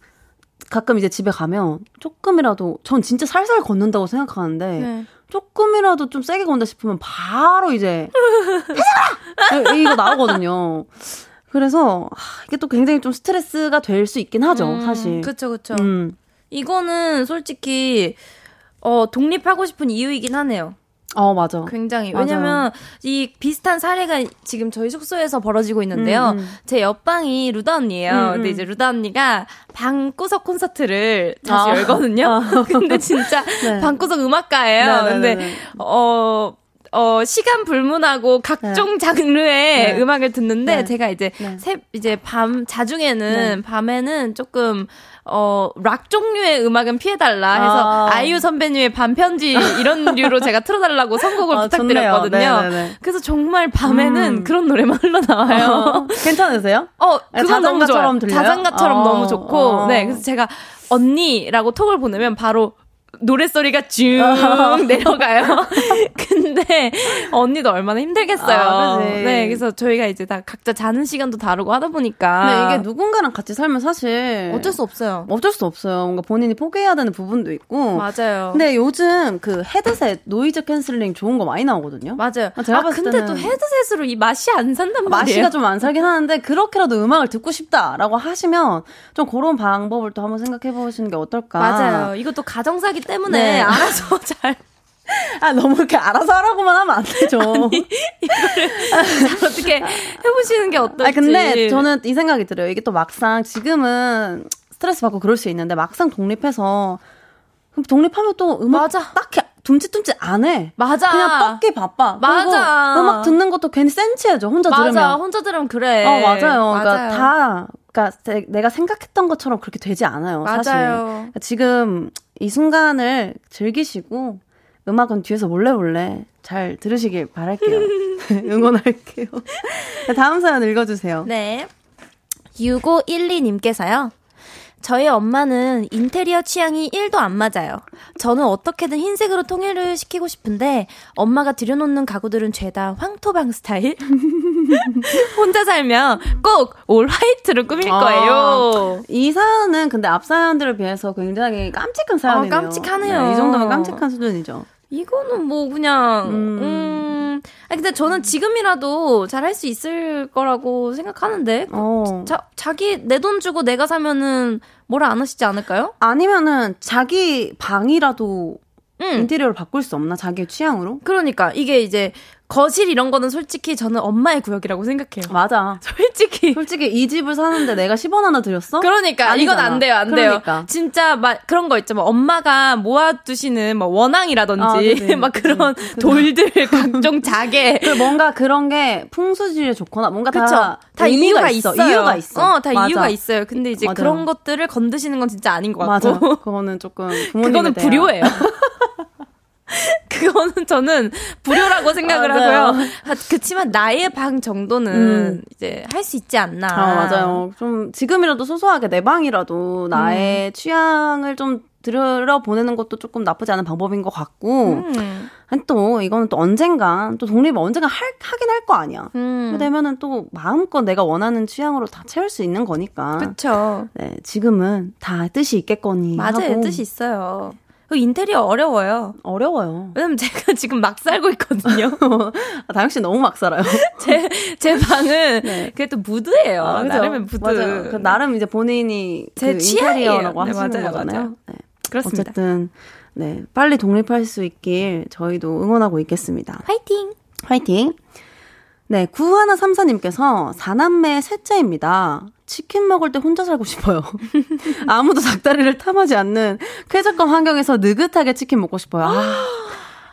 가끔 이제 집에 가면 조금이라도 전 진짜 살살 걷는다고 생각하는데 네. 조금이라도 좀 세게 건다 싶으면 바로 이제 하지마 (laughs) 이거 나오거든요. 그래서 아, 이게 또 굉장히 좀 스트레스가 될 수 있긴 하죠, 음, 사실. 그쵸 그쵸. 음. 이거는 솔직히 어 독립하고 싶은 이유이긴 하네요. 어 맞아. 굉장히 맞아요. 왜냐면 이 비슷한 사례가 지금 저희 숙소에서 벌어지고 있는데요. 음, 음. 제 옆방이 루다 언니예요. 음, 음. 근데 이제 루다 언니가 방구석 콘서트를 다시 아. 열거든요. (laughs) 근데 진짜 네. 방구석 음악가예요. 네, 네, 근데 네, 네. 어. 어, 시간 불문하고 각종 장르의 네. 음악을 듣는데, 네. 제가 이제, 네. 새, 이제 밤, 자중에는, 네. 밤에는 조금, 어, 락 종류의 음악은 피해달라 해서, 아. 아. 이유 선배님의 반편지 이런 (laughs) 류로 제가 틀어달라고 선곡을 아, 부탁드렸거든요. 그래서 정말 밤에는 음. 그런 노래만 흘러나와요. 어, 괜찮으세요? 어, 그건 너무 좋아요. 들려요? 자장가처럼 어, 너무 좋고, 어. 네, 그래서 제가 언니라고 톡을 보내면 바로 노래소리가 쭉 어. (laughs) 내려가요. (laughs) 근데 언니도 얼마나 힘들겠어요. 아, 그치. 네, 그래서 저희가 이제 다 각자 자는 시간도 다르고 하다 보니까. 근데 이게 누군가랑 같이 살면 사실 어쩔 수 없어요. 어쩔 수 없어요. 뭔가 본인이 포기해야 되는 부분도 있고. 맞아요. 근데 요즘 그 헤드셋 noise canceling 좋은 거 많이 나오거든요. 맞아요. 아, 제가 아, 봤을 근데 때는 또 헤드셋으로 이 맛이 안 산단 말이에요. 맛이가 좀 안 살긴 하는데 그렇게라도 음악을 듣고 싶다라고 하시면 좀 그런 방법을 또 한번 생각해 보시는 게 어떨까. 맞아요. 이것도 가정사기 때문에 네. 알아서 (laughs) 잘 아 너무 이렇게 알아서 하라고만 하면 안 되죠. 어떻게 해보시는 게 어떨지. 아 근데 저는 이 생각이 들어요. 이게 또 막상 지금은 스트레스 받고 그럴 수 있는데 막상 독립해서 그럼 독립하면 또 음악 맞아. 딱히 둠칫둠칫 안 해. 맞아. 그냥 뻗기 바빠. 맞아. 음악 듣는 것도 괜히 센치해져. 혼자 맞아. 들으면. 혼자 들으면 그래. 어, 맞아요. 맞아요. 그러니까 다, 그러니까 제- 내가 생각했던 것처럼 그렇게 되지 않아요. 사실. 맞아요. 그러니까 지금 이 순간을 즐기시고 음악은 뒤에서 몰래 몰래 잘 들으시길 바랄게요. (laughs) (laughs) 응원할게요. (laughs) 다음 사연 읽어주세요. 네. 6512님께서요. 저희 엄마는 인테리어 취향이 1도 안 맞아요. 저는 어떻게든 흰색으로 통일을 시키고 싶은데 엄마가 들여놓는 가구들은 죄다 황토방 스타일. (laughs) 혼자 살면 꼭 올 화이트로 꾸밀 아. 거예요. 이 사연은 근데 앞 사연들에 비해서 굉장히 깜찍한 사연이네요. 아, 깜찍하네요. 네, 이 정도면 깜찍한 수준이죠. 이거는 뭐 그냥 음. 음. 아니 근데 저는 지금이라도 잘 할 수 있을 거라고 생각하는데 어. 자, 자기 내 돈 주고 내가 사면은 뭐라 안 하시지 않을까요? 아니면은 자기 방이라도 응. 인테리어를 바꿀 수 없나? 자기의 취향으로? 그러니까 이게 이제 거실 이런 거는 솔직히 저는 엄마의 구역이라고 생각해요. 맞아. (laughs) 솔직히. 솔직히 이 집을 사는데 내가 10원 하나 드렸어? 그러니까 아니잖아. 이건 안 돼요, 안 그러니까. 돼요. 진짜 막 그런 거 있죠. 뭐 엄마가 모아두시는 뭐 원앙이라든지 아, 그치, (laughs) 막 그치. 그런 그치. 돌들 (laughs) 각종 자개. 그 뭔가 그런 게 풍수지에 좋거나 뭔가 그쵸. 다, 다 이유가 있어. 있어요. 이유가 있어. 어, 다 맞아. 이유가 있어요. 근데 이제 맞아요. 그런 것들을 건드시는 건 진짜 아닌 것 맞아. 같고. 그거는 조금 부모님에 그거는 불효예요. (laughs) 그거는 저는 불효라고 생각을 맞아요. 하고요. 아, 그치만 나의 방 정도는 음. 이제 할 수 있지 않나. 아, 맞아요. 좀 지금이라도 소소하게 내 방이라도 음. 나의 취향을 좀 들여 보내는 것도 조금 나쁘지 않은 방법인 것 같고 음. 아니, 또 이거는 또 언젠간 또 독립을 언젠가 할, 하긴 할 거 아니야. 음. 그렇게 되면은 또 마음껏 내가 원하는 취향으로 다 채울 수 있는 거니까. 그쵸. 네, 지금은 다 뜻이 있겠거니 맞아요. 뜻이 있어요. 그 인테리어 어려워요. 어려워요. 왜냐면 제가 (laughs) 지금 막 살고 있거든요. (laughs) 아, 다영 씨 너무 막 살아요. (laughs) 제, 제 방은 네. 그래도 무드예요. 아? 나름의 무드. 맞아요. 그 나름 이제 본인이 제 그. 인테리어라고 네, 하시는 맞아요, 거잖아요. 맞아요. 네. 그렇습니다. 어쨌든 네 빨리 독립할 수 있길 저희도 응원하고 있겠습니다. 화이팅! 화이팅! 네, 9134님께서 4남매 셋째입니다. 치킨 먹을 때 혼자 살고 싶어요. (laughs) 아무도 닭다리를 탐하지 않는 쾌적한 환경에서 느긋하게 치킨 먹고 싶어요. 아,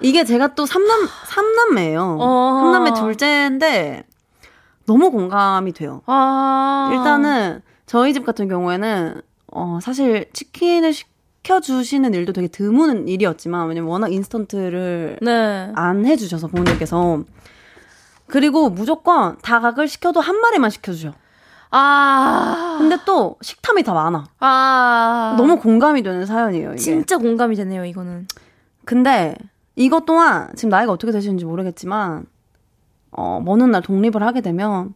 이게 제가 또 3남, 3남매예요. 어. 3남매 둘째인데 너무 공감이 돼요. 아. 일단은 저희 집 같은 경우에는 어 사실 치킨을 시켜주시는 일도 되게 드문 일이었지만 왜냐면 워낙 인스턴트를 네. 안 해주셔서 부모님께서 그리고 무조건 닭을 시켜도 한 마리만 시켜주셔. 아. 근데 또 식탐이 다 많아. 아. 너무 공감이 되는 사연이에요 이게. 진짜 공감이 되네요, 이거는. 근데 이것 또한 지금 나이가 어떻게 되시는지 모르겠지만 어먼날 독립을 하게 되면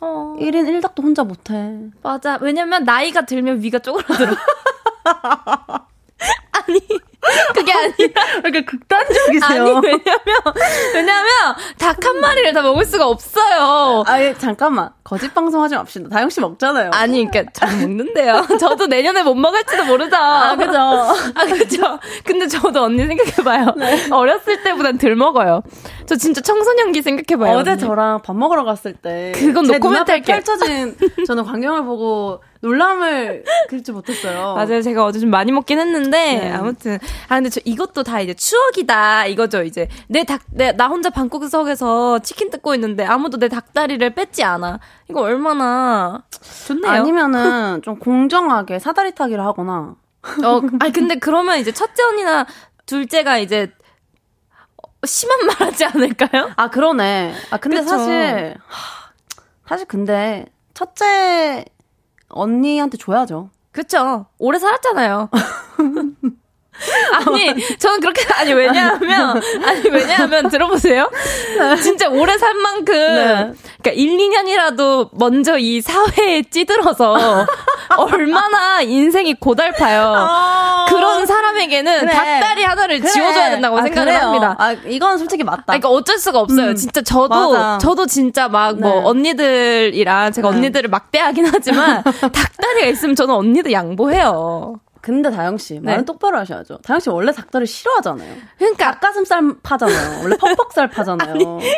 어. 1인 1닭도 혼자 못해. 맞아. 왜냐면 나이가 들면 위가 쪼그라들어. (laughs) 아니, 그게 아니라. 이렇게 극단적이세요. 아니, 왜냐면, 왜냐면, 닭 한 마리를 다 먹을 수가 없어요. 아 예 잠깐만 거짓 방송 하지 맙시다. 다영 씨 먹잖아요. 아니, 그니까, 저 먹는데요. 저도 내년에 못 먹을지도 모르죠. 아, 그죠. 아, 그죠. 근데 저도 언니 생각해봐요. 어렸을 때보단 덜 먹어요. 저 진짜 청소년기 생각해봐요. 어제 언니. 저랑 밥 먹으러 갔을 때 그건 제 노코멘트 할게요. 펼쳐진 저는 광경을 보고 놀람을 그리지 못했어요. (laughs) 맞아요. 제가 어제 좀 많이 먹긴 했는데, 네. 아무튼. 아, 근데 저 이것도 다 이제 추억이다. 이거죠, 이제. 내 닭, 내, 나 혼자 방구석에서 치킨 뜯고 있는데 아무도 내 닭다리를 뺏지 않아. 이거 얼마나 좋네요. 아니면은 (laughs) 좀 공정하게 사다리 타기를 하거나 어, 아니, 근데 그러면 이제 첫째 언니나 둘째가 이제 어, 심한 말 하지 않을까요? 아 그러네. 아 근데 그쵸. 사실 하, 사실 근데 첫째 언니한테 줘야죠. 그쵸. 오래 살았잖아요. (laughs) 아니, 저는 그렇게, 아니, 왜냐하면, 아니, 왜냐하면, 들어보세요. 진짜 오래 산 만큼, 네. 그러니까 1, 2년이라도 먼저 이 사회에 찌들어서, (laughs) 얼마나 인생이 고달파요. 그런 사람에게는 아. 그래. 닭다리 하나를 그래. 지워줘야 된다고 아, 생각을 그래요. 합니다. 아 이건 솔직히 맞다. 아니, 그러니까 어쩔 수가 없어요. 음. 진짜 저도 맞아. 저도 진짜 막뭐 네. 언니들이랑 제가 네. 언니들을 막대하긴 하지만 (laughs) 닭다리가 있으면 저는 언니들 양보해요. 근데 다영 씨 말은 네. 똑바로 하셔야죠. 다영 씨 원래 닭다리 싫어하잖아요. 그러니까 닭가슴살 파잖아요. 원래 퍽퍽살 파잖아요.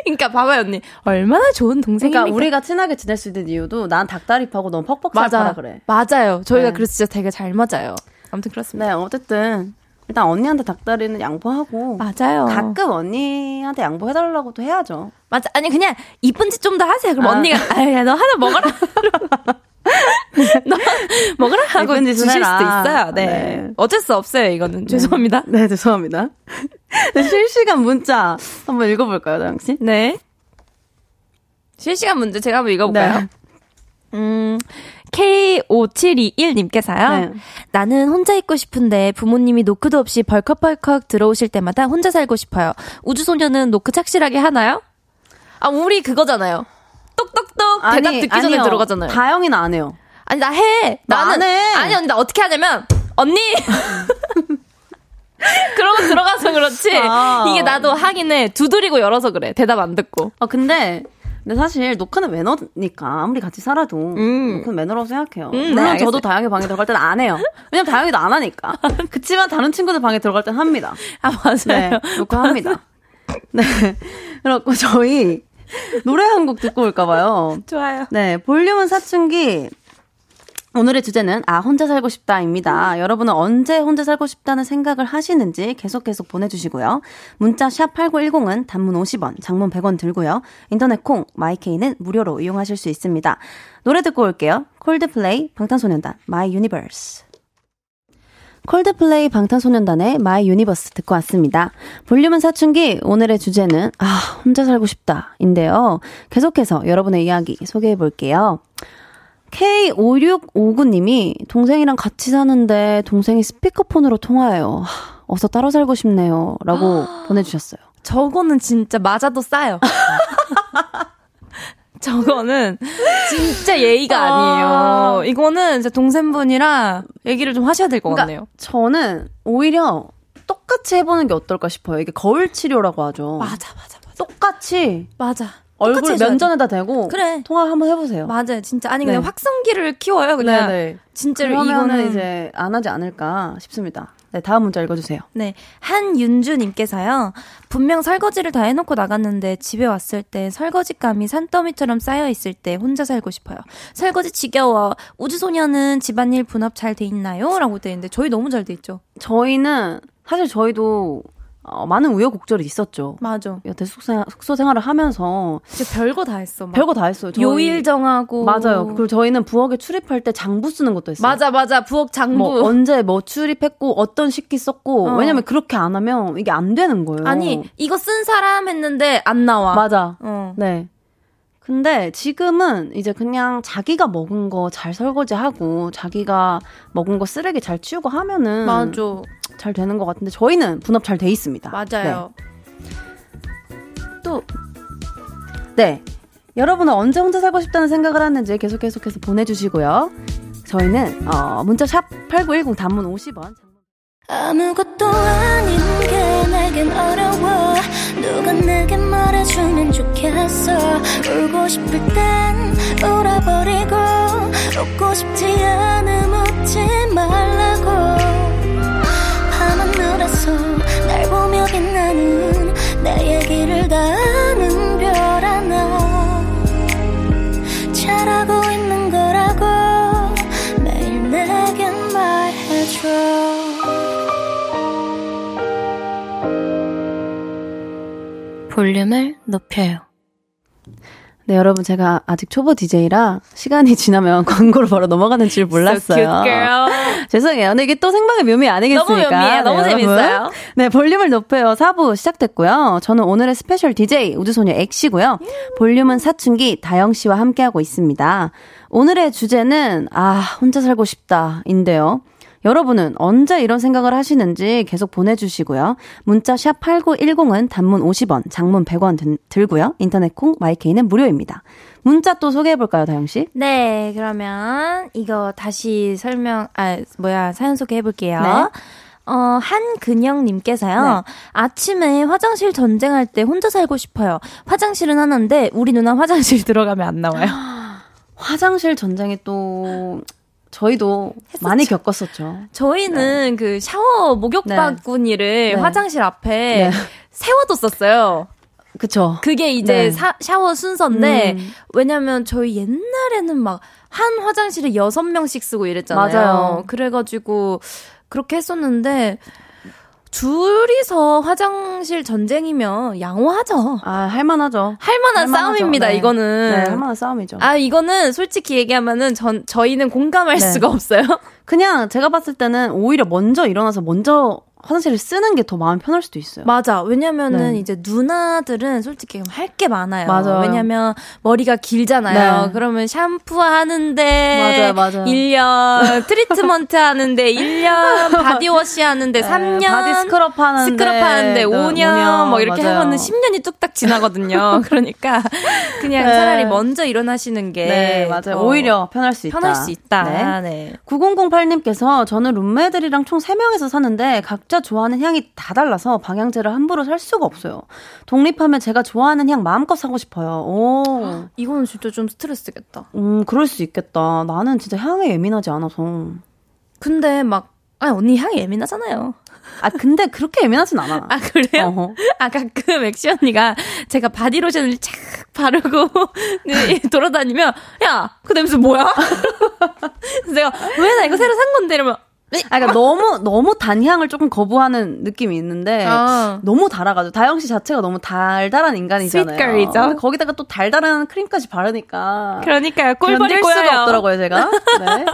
그러니까 봐봐요 언니 얼마나 좋은 동생입니까? 그러니까 우리가 친하게 지낼 수 있는 이유도 난 닭다리 파고 넌 퍽퍽살 맞아 파라 그래. 맞아요. 저희가 네. 그래서 진짜 되게 잘 맞아요. 아무튼 그렇습니다. 네, 어쨌든 일단 언니한테 닭다리는 양보하고 맞아요. 가끔 언니한테 양보해달라고도 해야죠. 맞아. 아니 그냥 이쁜 짓 좀 더 하세요. 그럼 아. 언니가 아야 너 하나 먹어라. (laughs) 너 먹으라 하고 주실 수도 있어요. 네. 네. 어쩔 수 없어요. 이거는 네. 죄송합니다. 네, 죄송합니다. 네, 실시간 문자 한번 읽어볼까요, 다영 씨? 네. 실시간 문제 제가 한번 읽어볼까요? 네. 음, K5721님께서요. 네. 나는 혼자 있고 싶은데 부모님이 노크도 없이 벌컥벌컥 들어오실 때마다 혼자 살고 싶어요. 우주소녀는 노크 착실하게 하나요? 아, 우리 그거잖아요. 똑똑똑 대답 아니, 듣기 전에 아니요. 들어가잖아요. 다영이는 안 해요. 아니, 나 해. 나는. 해. 아니, 언니, 나 어떻게 하냐면, 언니! (laughs) 그러고 들어가서 그렇지. 아. 이게 나도 하긴 해. 두드리고 열어서 그래. 대답 안 듣고. 아, 근데 근데 사실 녹화는 매너니까 아무리 같이 살아도 음. 녹화는 매너라고 생각해요. 음, 물론 네, 저도 다영이 방에 들어갈 때는 안 해요. 왜냐면 다영이도 안 하니까. (laughs) 그치만 다른 친구들 방에 들어갈 때는 합니다. 아 맞아요. 네, 녹화합니다. (laughs) 네. 그렇고 저희 노래 한 곡 듣고 올까 봐요. 좋아요. 네, 볼륨은 사춘기 오늘의 주제는 아 혼자 살고 싶다입니다. 음. 여러분은 언제 혼자 살고 싶다는 생각을 하시는지 계속 계속 보내주시고요. 문자 샵 #8910은 단문 50원, 장문 100원 들고요. 인터넷 콩 myK는 무료로 이용하실 수 있습니다. 노래 듣고 올게요. 콜드플레이 방탄소년단 My Universe. 콜드플레이 방탄소년단의 My Universe 듣고 왔습니다. 볼륨은 사춘기 오늘의 주제는 아 혼자 살고 싶다인데요. 계속해서 여러분의 이야기 소개해 볼게요. K5659님이 동생이랑 같이 사는데 동생이 스피커폰으로 통화해요. 어서 따로 살고 싶네요. 라고 (gasps) 보내주셨어요. 저거는 진짜 맞아도 싸요. (laughs) (laughs) 저거는 진짜 예의가 아. 아니에요. 이거는 진짜 동생분이랑 얘기를 좀 하셔야 될것 그러니까 같네요. 저는 오히려 똑같이 해보는 게 어떨까 싶어요. 이게 거울 치료라고 하죠. 맞아, 맞아, 맞아. 똑같이. 맞아. 얼굴 면전에다 대고 그래. 통화 한번 해보세요. 맞아요, 진짜 아니 그냥 네. 확성기를 키워요, 그냥. 네네. 진짜로 이거는 이제 안 하지 않을까 싶습니다. 네, 다음 문자 읽어주세요. 네, 한윤주님께서요. 분명 설거지를 다 해놓고 나갔는데 집에 왔을 때 설거지감이 산더미처럼 쌓여 있을 때 혼자 살고 싶어요. 설거지 지겨워. 우주소녀는 집안일 분업 잘 돼 있나요? 라고 돼 있는데 저희 너무 잘 돼 있죠. 저희는 사실 저희도 어, 많은 우여곡절이 있었죠. 맞아. 여태 숙소, 숙소 생활을 하면서. 진짜 별거 다 했어. 막. 별거 다 했어요. 저희, 요일 정하고. 맞아요. 그리고 저희는 부엌에 출입할 때 장부 쓰는 것도 했어요. 맞아, 맞아. 부엌 장부. 뭐 언제 뭐 출입했고, 어떤 식기 썼고. 어. 왜냐면 그렇게 안 하면 이게 안 되는 거예요. 아니, 이거 쓴 사람 했는데 안 나와. 맞아. 어. 네. 근데 지금은 이제 그냥 자기가 먹은 거 잘 설거지하고 자기가 먹은 거 쓰레기 잘 치우고 하면은 맞아. 잘 되는 것 같은데 저희는 분업 잘 돼 있습니다. 맞아요. 네. 또 네. 여러분은 언제 혼자 살고 싶다는 생각을 하는지 계속 계속해서 보내주시고요. 저희는 어, 문자 샵 #8910 단문 50원. 아무것도 아닌 게 내겐 어려워 누가 내게 말해주면 좋겠어 울고 싶을 땐 울어버리고 웃고 싶지 않음 웃지 말라고 날 보며 빛나는 내 얘기를 다 아는 별 하나 잘하고 있는 거라고 매일 내겐 말해줘 볼륨을 높여요. 네, 여러분, 제가 아직 초보 DJ라 시간이 지나면 (laughs) 광고로 바로 넘어가는 줄 몰랐어요. So 죄송해요. 근데 이게 또 생방의 묘미 아니겠습니까? 너무 묘미해요. 네, 너무 재밌어요. 네, 볼륨을 높여요. 4부 시작됐고요. 저는 오늘의 special DJ 우주소녀 엑시고요. 볼륨은 사춘기 다영 씨와 함께하고 있습니다. 오늘의 주제는, 아, 혼자 살고 싶다. 인데요. 여러분은 언제 이런 생각을 하시는지 계속 보내주시고요. 문자 샵 8910은 단문 50원, 장문 100원 들고요. 인터넷 콩, 마이케이는 무료입니다. 문자 또 소개해볼까요, 다영씨? 네, 그러면 이거 다시 설명, 아, 뭐야, 사연 소개해볼게요. 네. 어, 한근영님께서요. 네. 아침에 화장실 전쟁할 때 혼자 살고 싶어요. 화장실은 하나인데, 우리 누나 화장실 (laughs) 들어가면 안 나와요. (gasps) 화장실 전쟁이 또 저희도 했었죠. 많이 겪었었죠. 저희는 네. 그 샤워 목욕 바구니를 네. 네. 화장실 앞에 네. 세워뒀었어요. 그쵸. 그게 이제 네. 사, 샤워 순서인데, 음. 왜냐면 저희 옛날에는 막, 한 화장실에 여섯 명씩 쓰고 이랬잖아요. 맞아요. 그래가지고, 그렇게 했었는데, 둘이서 화장실 전쟁이면 양호하죠. 아, 할만하죠. 할만한 할만하죠. 싸움입니다, 네. 이거는. 네, 할만한 싸움이죠. 아, 이거는 솔직히 얘기하면은 전, 저희는 공감할 네. 수가 없어요. (laughs) 그냥 제가 봤을 때는 오히려 먼저 일어나서 먼저 화장실을 쓰는 게 더 마음 편할 수도 있어요. 맞아. 왜냐면은 네. 이제 누나들은 솔직히 할 게 많아요. 맞아요. 왜냐면 머리가 길잖아요. 네. 그러면 샴푸 하는데 맞아요, 맞아요. 1년, 트리트먼트 하는데 1년, body wash 하는데 네, 3년, body scrub 하는데 스크럽 하는데 5년, 5년 뭐 이렇게 맞아요. 하면은 10년이 뚝딱 지나거든요. (laughs) 그러니까 그냥 네. 차라리 먼저 일어나시는 게 네, 맞아요. 어, 오히려 편할 수 있다. 편할 수 있다. 네. 네. 9008님께서 저는 룸메들이랑 총 3명에서 사는데 각 각자 좋아하는 향이 다 달라서 방향제를 함부로 살 수가 없어요. 독립하면 제가 좋아하는 향 마음껏 사고 싶어요. 오. (gasps) 이거는 진짜 좀 스트레스겠다. 음, 그럴 수 있겠다. 나는 진짜 향에 예민하지 않아서. 근데 막, 아, 언니 향이 예민하잖아요. 아, 근데 그렇게 예민하진 않아. 아, 그래요? 어허. 아, 가끔 엑시 언니가 제가 body lotion을 착 바르고 (laughs) 네, 돌아다니면, 야, 그 냄새 뭐야? (laughs) 그래서 내가, 왜 나 이거 새로 산 건데? 이러면, 네. 아, 그러니까 너무 너무 단향을 조금 거부하는 느낌이 있는데 어. 너무 달아가지고 다영 씨 자체가 너무 달달한 인간이잖아요. sweet girl이죠. 거기다가 또 달달한 크림까지 바르니까. 그러니까요. 꼬여요. 수가 없더라고요, 제가. (laughs) 네.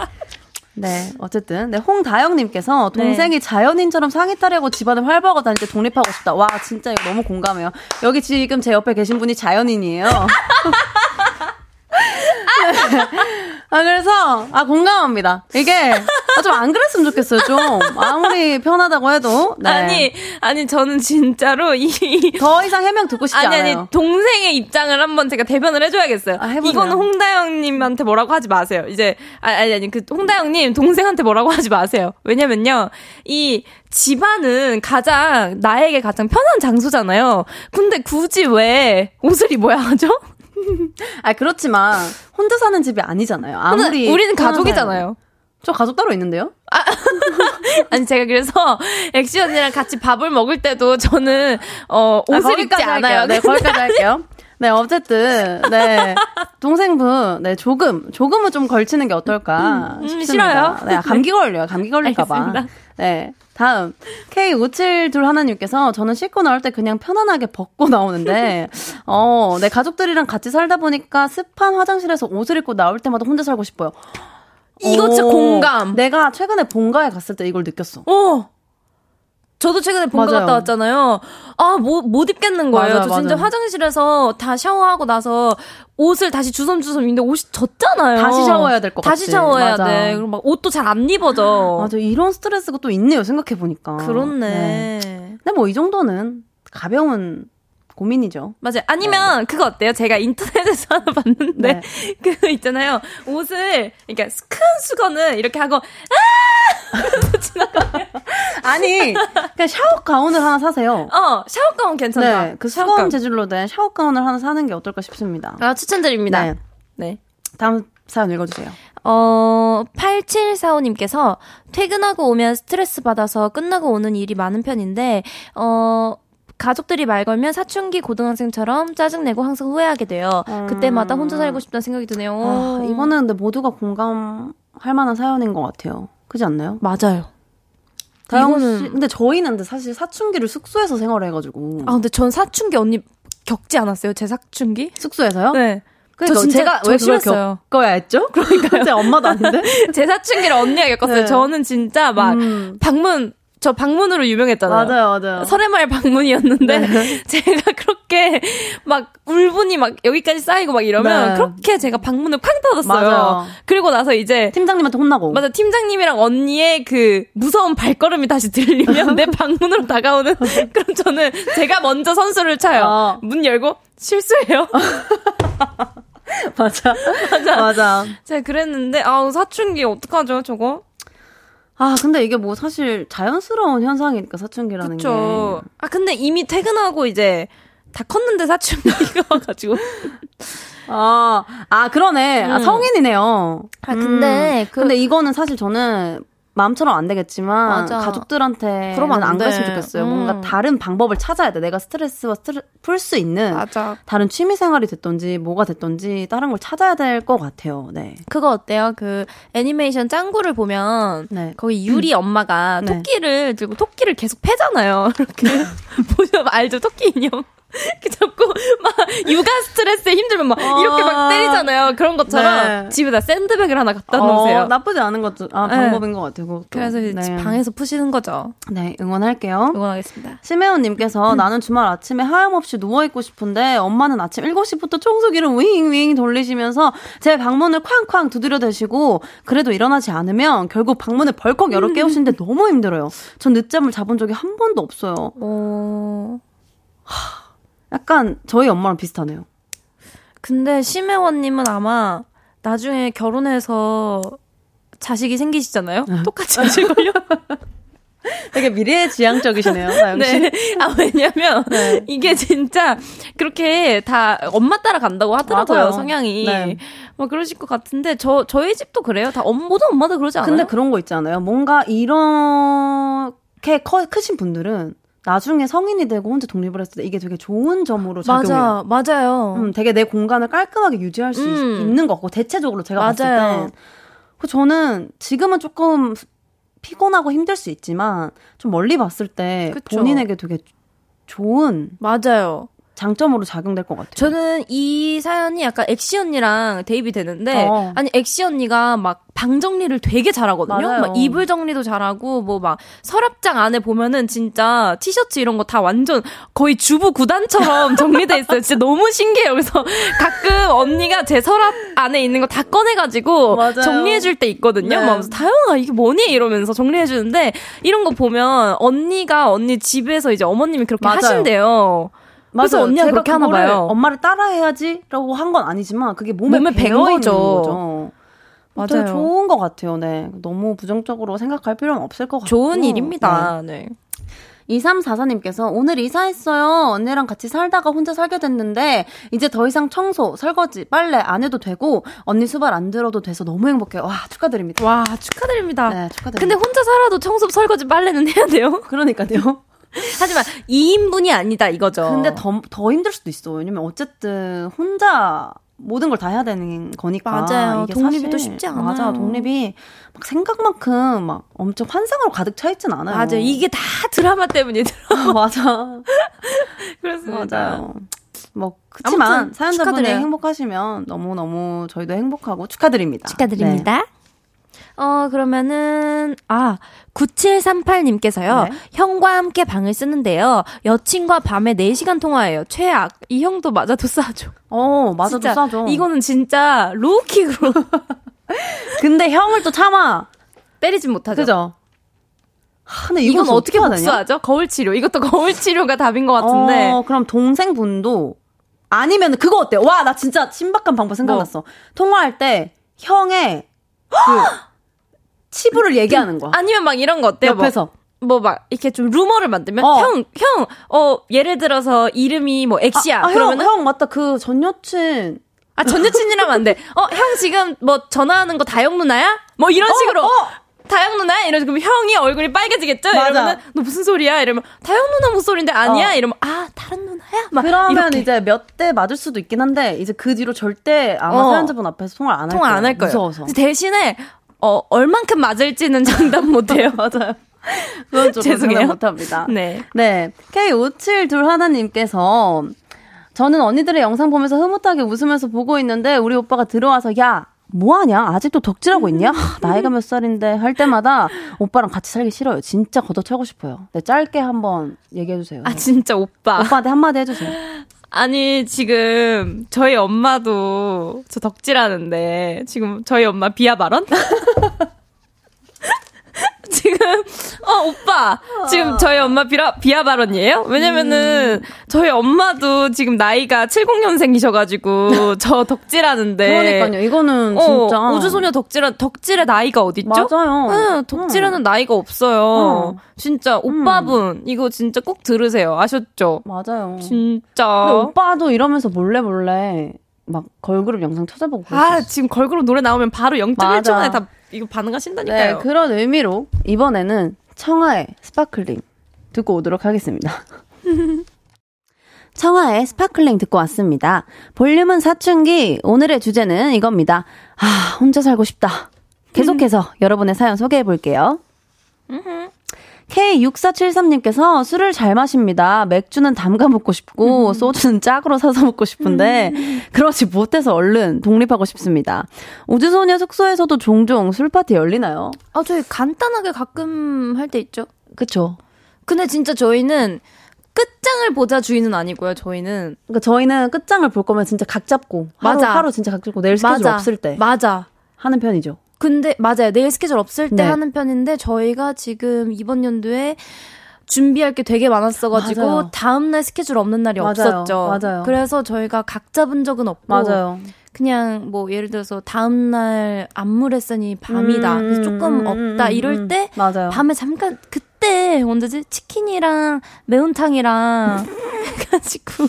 네, 어쨌든 네 홍다영님께서 네. 동생이 네. 자연인처럼 상의 타려고 집안을 활보하고 다닐 때 독립하고 싶다. 와 진짜 이거 너무 공감해요. 여기 지금 제 옆에 계신 분이 자연인이에요. (laughs) 아, 그래서, 아, 공감합니다. 이게, 아, 좀 안 그랬으면 좋겠어요, 좀. 아무리 편하다고 해도. 네. 아니, 아니, 저는 진짜로 이. 더 이상 해명 듣고 싶지 아니, 않아요. 아니, 동생의 입장을 한번 제가 대변을 해줘야겠어요. 아, 이거는 홍다영님한테 뭐라고 하지 마세요. 이제, 아니, 아니, 그, 홍다영님, 동생한테 뭐라고 하지 마세요. 왜냐면요, 이, 집안은 가장, 나에게 가장 편한 장소잖아요. 근데 굳이 왜 옷을 입어야 하죠? (laughs) 아 그렇지만 혼자 사는 집이 아니잖아요. 아무리 우리는 가족이잖아요. 저 가족 따로 있는데요? 아, (laughs) 아니 제가 그래서 엑시 언니랑 같이 밥을 먹을 때도 저는 어 아, 옷을 아, 입지 않아요. 네, 거기까지 할게요. 네, 어쨌든, 네. 동생분, 네, 조금, 조금은 좀 걸치는 게 어떨까. 음, 음, 싫어요? 네, 감기 걸려요. 감기 걸릴까봐. 네. 다음 K5721 하나님께서 저는 씻고 나올 때 그냥 편안하게 벗고 나오는데 (laughs) 어, 내 가족들이랑 같이 살다 보니까 습한 화장실에서 옷을 입고 나올 때마다 혼자 살고 싶어요. 이거 진짜 공감. 내가 최근에 본가에 갔을 때 이걸 느꼈어. 어. 저도 최근에 본가 갔다 왔잖아요. 아, 못, 못 입겠는 거예요. 맞아, 저 진짜 맞아. 화장실에서 다 샤워하고 나서 옷을 다시 주섬주섬 입는데 옷이 젖잖아요. 다시 샤워해야 될 것 같아. 다시 샤워해야 맞아. 돼. 그리고 막 옷도 잘 안 입어져. 맞아. 이런 스트레스가 또 있네요. 생각해보니까. 그렇네. 네. 근데 뭐 이 정도는 가벼운 고민이죠. 맞아요. 아니면 네. 그거 어때요? 제가 인터넷에서 (laughs) 하나 봤는데 네. (laughs) 그 있잖아요. 옷을 그러니까 큰 수건을 이렇게 하고 아! (laughs) 지나가요. 아니 그냥 샤워 가운을 하나 사세요. 어 샤워 가운 괜찮다. 네, 그 수건 가운. 재질로 된 샤워 가운을 하나 사는 게 어떨까 싶습니다. 아 추천드립니다. 네. 네. 다음 사연 읽어주세요. 어, 8745님께서 퇴근하고 오면 스트레스 받아서 끝나고 오는 일이 많은 편인데, 어, 가족들이 말 걸면 사춘기 고등학생처럼 짜증내고 항상 후회하게 돼요. 음. 그때마다 혼자 살고 싶다는 생각이 드네요. 아, 이거는 근데 모두가 공감할 만한 사연인 것 같아요. 그지 않나요? 맞아요. 이거는 근데 저희는 근데 사실 사춘기를 숙소에서 생활해가지고. 아 근데 전 사춘기 언니 겪지 않았어요? 제 사춘기? 숙소에서요? 네. 그러니까 진짜 제가 왜 그걸. 겪어야 했죠? 그러니까요. (laughs) 제 엄마도 아닌데. (laughs) 제 사춘기를 언니가 겪었어요. 네. 저는 진짜 막 음. 방문 저 방문으로 유명했잖아요. 맞아요, 맞아요. 설해말 방문이었는데 네. (laughs) 제가 그렇게 막 울분이 막 여기까지 쌓이고 막 이러면 네. 그렇게 제가 방문을 쾅 닫았어요. 맞아요. 그리고 나서 이제 팀장님한테 혼나고. 맞아, 팀장님이랑 언니의 그 무서운 발걸음이 다시 들리면 내 (laughs) 방문으로 다가오는 (laughs) 그럼 저는 제가 먼저 선수를 차요. 어. 문 열고 실수해요. 맞아. 맞아. 맞아. 제가 그랬는데, 아우, 사춘기 어떡하죠, 저거? 아, 근데 이게 뭐 사실 자연스러운 현상이니까 사춘기라는 그쵸. 게. 아, 근데 이미 퇴근하고 이제 다 컸는데 사춘기가 (laughs) 와가지고. 아, 아, 그러네. 아, 음. 아, 성인이네요. 아, 근데. 음. 그... 근데 이거는 사실 저는 마음처럼 안 되겠지만 맞아. 가족들한테 그러면 안안 돼. 그랬으면 좋겠어요. 음. 뭔가 다른 방법을 찾아야 돼. 내가 스트레스와 스트레 풀수 있는 맞아. 다른 취미 생활이 됐던지 뭐가 됐던지 다른 걸 찾아야 될 것 같아요. 네. 그거 어때요? 그 애니메이션 짱구를 보면 네. 거기 유리 엄마가 네. 토끼를 들고 토끼를 계속 패잖아요. (laughs) 이렇게 (laughs) 보시면 알죠? 토끼 인형. (laughs) 이렇게 잡고 막 육아 스트레스에 힘들면 막 이렇게 막 때리잖아요. 그런 것처럼 네. 집에다 샌드백을 하나 갖다 놓으세요. 어, 나쁘지 않은 것도 아, 네. 방법인 것 같아요. 그것도. 그래서 이제 네. 방에서 푸시는 거죠. 네, 응원할게요. 응원하겠습니다. 심혜원님께서 음. 나는 주말 아침에 하염없이 누워 있고 싶은데 엄마는 아침 7시부터 청소기를 윙윙 돌리시면서 제 방문을 쾅쾅 두드려 대시고 그래도 일어나지 않으면 결국 방문을 벌컥 열어 깨우시는데 (laughs) 너무 힘들어요. 전 늦잠을 자본 적이 한 번도 없어요. 어... 약간 저희 엄마랑 비슷하네요. 근데 심혜원님은 아마 나중에 결혼해서 자식이 생기시잖아요? 똑같이 하실걸요? (laughs) 되게 미래지향적이시네요, 나영 씨. 네. 아, 왜냐면, 네. 이게 진짜, 그렇게 다 엄마 따라 간다고 하더라고요, 맞아요. 성향이. 네. 뭐 그러실 것 같은데, 저, 저희 집도 그래요. 다, 엄, 모든 엄마들 그러지 않아요? 근데 그런 거 있잖아요. 뭔가 이렇게 커, 크신 분들은 나중에 성인이 되고 혼자 독립을 했을 때 이게 되게 좋은 점으로 작용해요. 맞아, 맞아요. 음, 되게 내 공간을 깔끔하게 유지할 수 음. 있, 는 거고 대체적으로 제가 봤을 맞아요. 땐그 저는 지금은 조금 피곤하고 힘들 수 있지만 좀 멀리 봤을 때 그쵸. 본인에게 되게 좋은 맞아요. 장점으로 작용될 것 같아요. 저는 이 사연이 약간 엑시 언니랑 대입이 되는데 어. 아니 엑시 언니가 막 방 정리를 되게 잘하거든요. 맞아요. 막 이불 정리도 잘하고 뭐 막 서랍장 안에 보면은 진짜 티셔츠 이런 거 다 완전 거의 주부 구단처럼 (laughs) 정리돼 있어요. 진짜 너무 신기해요. 그래서 (laughs) 가끔 언니가 제 서랍 안에 있는 거 다 꺼내가지고 맞아요. 정리해 줄 때 있거든요. 네. 막 다영아 이게 뭐니 이러면서 정리해 주는데 이런 거 보면 언니가 언니 집에서 이제 어머님이 그렇게 맞아요. 하신대요. 그래서. 언니가 그렇게 하나 봐요. 엄마를 따라해야지라고 한 건 아니지만 그게 몸에, 몸에 배어 밴 있는 거죠. 맞아요. 좋은 것 같아요. 네. 너무 부정적으로 생각할 필요는 없을 것 같고. 좋은 일입니다. 네. 2344님께서 오늘 이사했어요. 언니랑 같이 살다가 혼자 살게 됐는데 이제 더 이상 청소, 설거지, 빨래 안 해도 되고 언니 수발 안 들어도 돼서 너무 행복해요. 와 축하드립니다. 와, 축하드립니다. 네, 축하드립니다. 근데 혼자 살아도 청소, 설거지, 빨래는 해야 돼요. 그러니까요. 하지만 2인분이 아니다 이거죠. 근데 더, 더 힘들 수도 있어. 왜냐면 어쨌든 혼자 모든 걸 다 해야 되는 거니까. 맞아요. 이게 독립이 사실- 또 쉽지 않아요. 맞아. 독립이 막 생각만큼 막 엄청 환상으로 가득 차 있진 않아요. 맞아요. 이게 다 드라마 때문이더라. (laughs) 맞아. 그렇습니다. 맞아요. 뭐 그렇지만 사연자분이 축하드려요. 행복하시면 너무 너무 저희도 행복하고 축하드립니다. 축하드립니다. 어, 그러면은, 아, 9738님께서요. 네. 형과 함께 방을 쓰는데요. 여친과 밤에 4시간 통화해요. 최악. 이 형도 맞아도 (laughs) 싸죠. 네. 어 맞아도 진짜 싸죠. 이거는 진짜 로우킥으로 (laughs) 근데 형을 또 참아. 때리진 못하죠. 그죠? 하, 근데 이건 어떻게? 복수하죠? 거울 치료. 이것도 거울 치료가 답인 것 같은데. 어, 그럼 동생분도 아니면 그거 어때요? 와, 나 진짜 신박한 방법 생각났어. 뭐? 통화할 때 형의 그 (laughs) 치부를 얘기하는 거야. 아니면 막 이런 거 어때요? 옆에서. 뭐막 이렇게 좀 루머를 만들면 어. 형, 형, 어 예를 들어서 이름이 뭐 엑시야. 아, 형, 그러면은 형 맞다. 그 전 여친. 아, 전 여친이라면 안 돼. 어, 형 지금 뭐 전화하는 거 다영 누나야? 뭐 이런 식으로. 어. 다영 누나야? 이러면 그럼 형이 얼굴이 빨개지겠죠? 맞아. 이러면은 너 무슨 소리야? 이러면 다영 누나 목소리인데 아니야? 어. 이러면 아, 다른 누나야? 막 그러면 이렇게. 이제 몇 대 맞을 수도 있긴 한데 이제 그 뒤로 절대 아마 어. 사연자분 앞에서 통화를 안 할 거예요. 통화 안 할 거예요. 무서워서. 대신에 어, 얼만큼 맞을지는 장담 못 해요. (laughs) 맞아요. 그건 좀 죄송해요. 못합니다. 네. 네. K57둘 하나님께서 저는 언니들의 영상 보면서 흐뭇하게 웃으면서 보고 있는데 우리 오빠가 들어와서 야 뭐하냐? 아직도 덕질하고 있냐? 하, 나이가 몇 살인데 할 때마다 오빠랑 같이 살기 싫어요. 진짜 걷어차고 싶어요. 네, 짧게 한번 얘기해주세요. 아, 진짜 오빠. 오빠한테 한마디 해주세요. (laughs) 아니, 지금 저희 엄마도 저 덕질하는데 지금 저희 엄마 비하 발언? (laughs) 지금 어 오빠 지금 저희 엄마 비하 비하 발언이에요? 왜냐면은 저희 엄마도 지금 나이가 70년생이셔가지고 (laughs) 저 덕질하는데 그러니까요. 이거는 어, 진짜 우주소녀 덕질한 덕질의 나이가 어딨죠? 맞아요. 응, 덕질에는 나이가 없어요. 어. 진짜 오빠분 이거 진짜 꼭 들으세요. 아셨죠? 맞아요. 진짜. 오빠도 이러면서 몰래 몰래 막 걸그룹 영상 찾아보고 아, 그랬었어. 지금 걸그룹 노래 나오면 바로 0.1초 맞아. 만에 다 이거 반응하신다니까요. 네, 그런 의미로 이번에는 청하의 Sparkling 듣고 오도록 하겠습니다. (laughs) 청하의 스파클링 듣고 왔습니다. 볼륨은 사춘기. 오늘의 주제는 이겁니다. 아, 혼자 살고 싶다. 계속해서 여러분의 사연 소개해 볼게요. K6473님께서 술을 잘 마십니다. 맥주는 담가 먹고 싶고, 소주는 짝으로 사서 먹고 싶은데, 그러지 못해서 얼른 독립하고 싶습니다. 우주소녀 숙소에서도 종종 술파티 열리나요? 아, 저희 간단하게 가끔 할 때 있죠. 그쵸. 근데 진짜 저희는 끝장을 보자 주의는 아니고요. 저희는 그러니까 저희는 끝장을 볼 거면 진짜 각 잡고, 하루, 맞아. 하루 진짜 각 잡고, 내일 스케줄 맞아. 없을 때 맞아. 하는 편이죠. 근데 맞아요. 내일 스케줄 없을 때 네. 하는 편인데 저희가 지금 이번 연도에 준비할 게 되게 많았어가지고 맞아요. 다음 날 스케줄 없는 날이 맞아요. 없었죠. 맞아요. 그래서 저희가 각 잡은 적은 없고 맞아요. 그냥 뭐 예를 들어서 다음 날 안무 레슨이 밤이다. 그래서 조금 음, 없다 음, 이럴 음. 때 맞아요. 밤에 잠깐 그때 언제지 치킨이랑 매운탕이랑 (laughs) 해가지고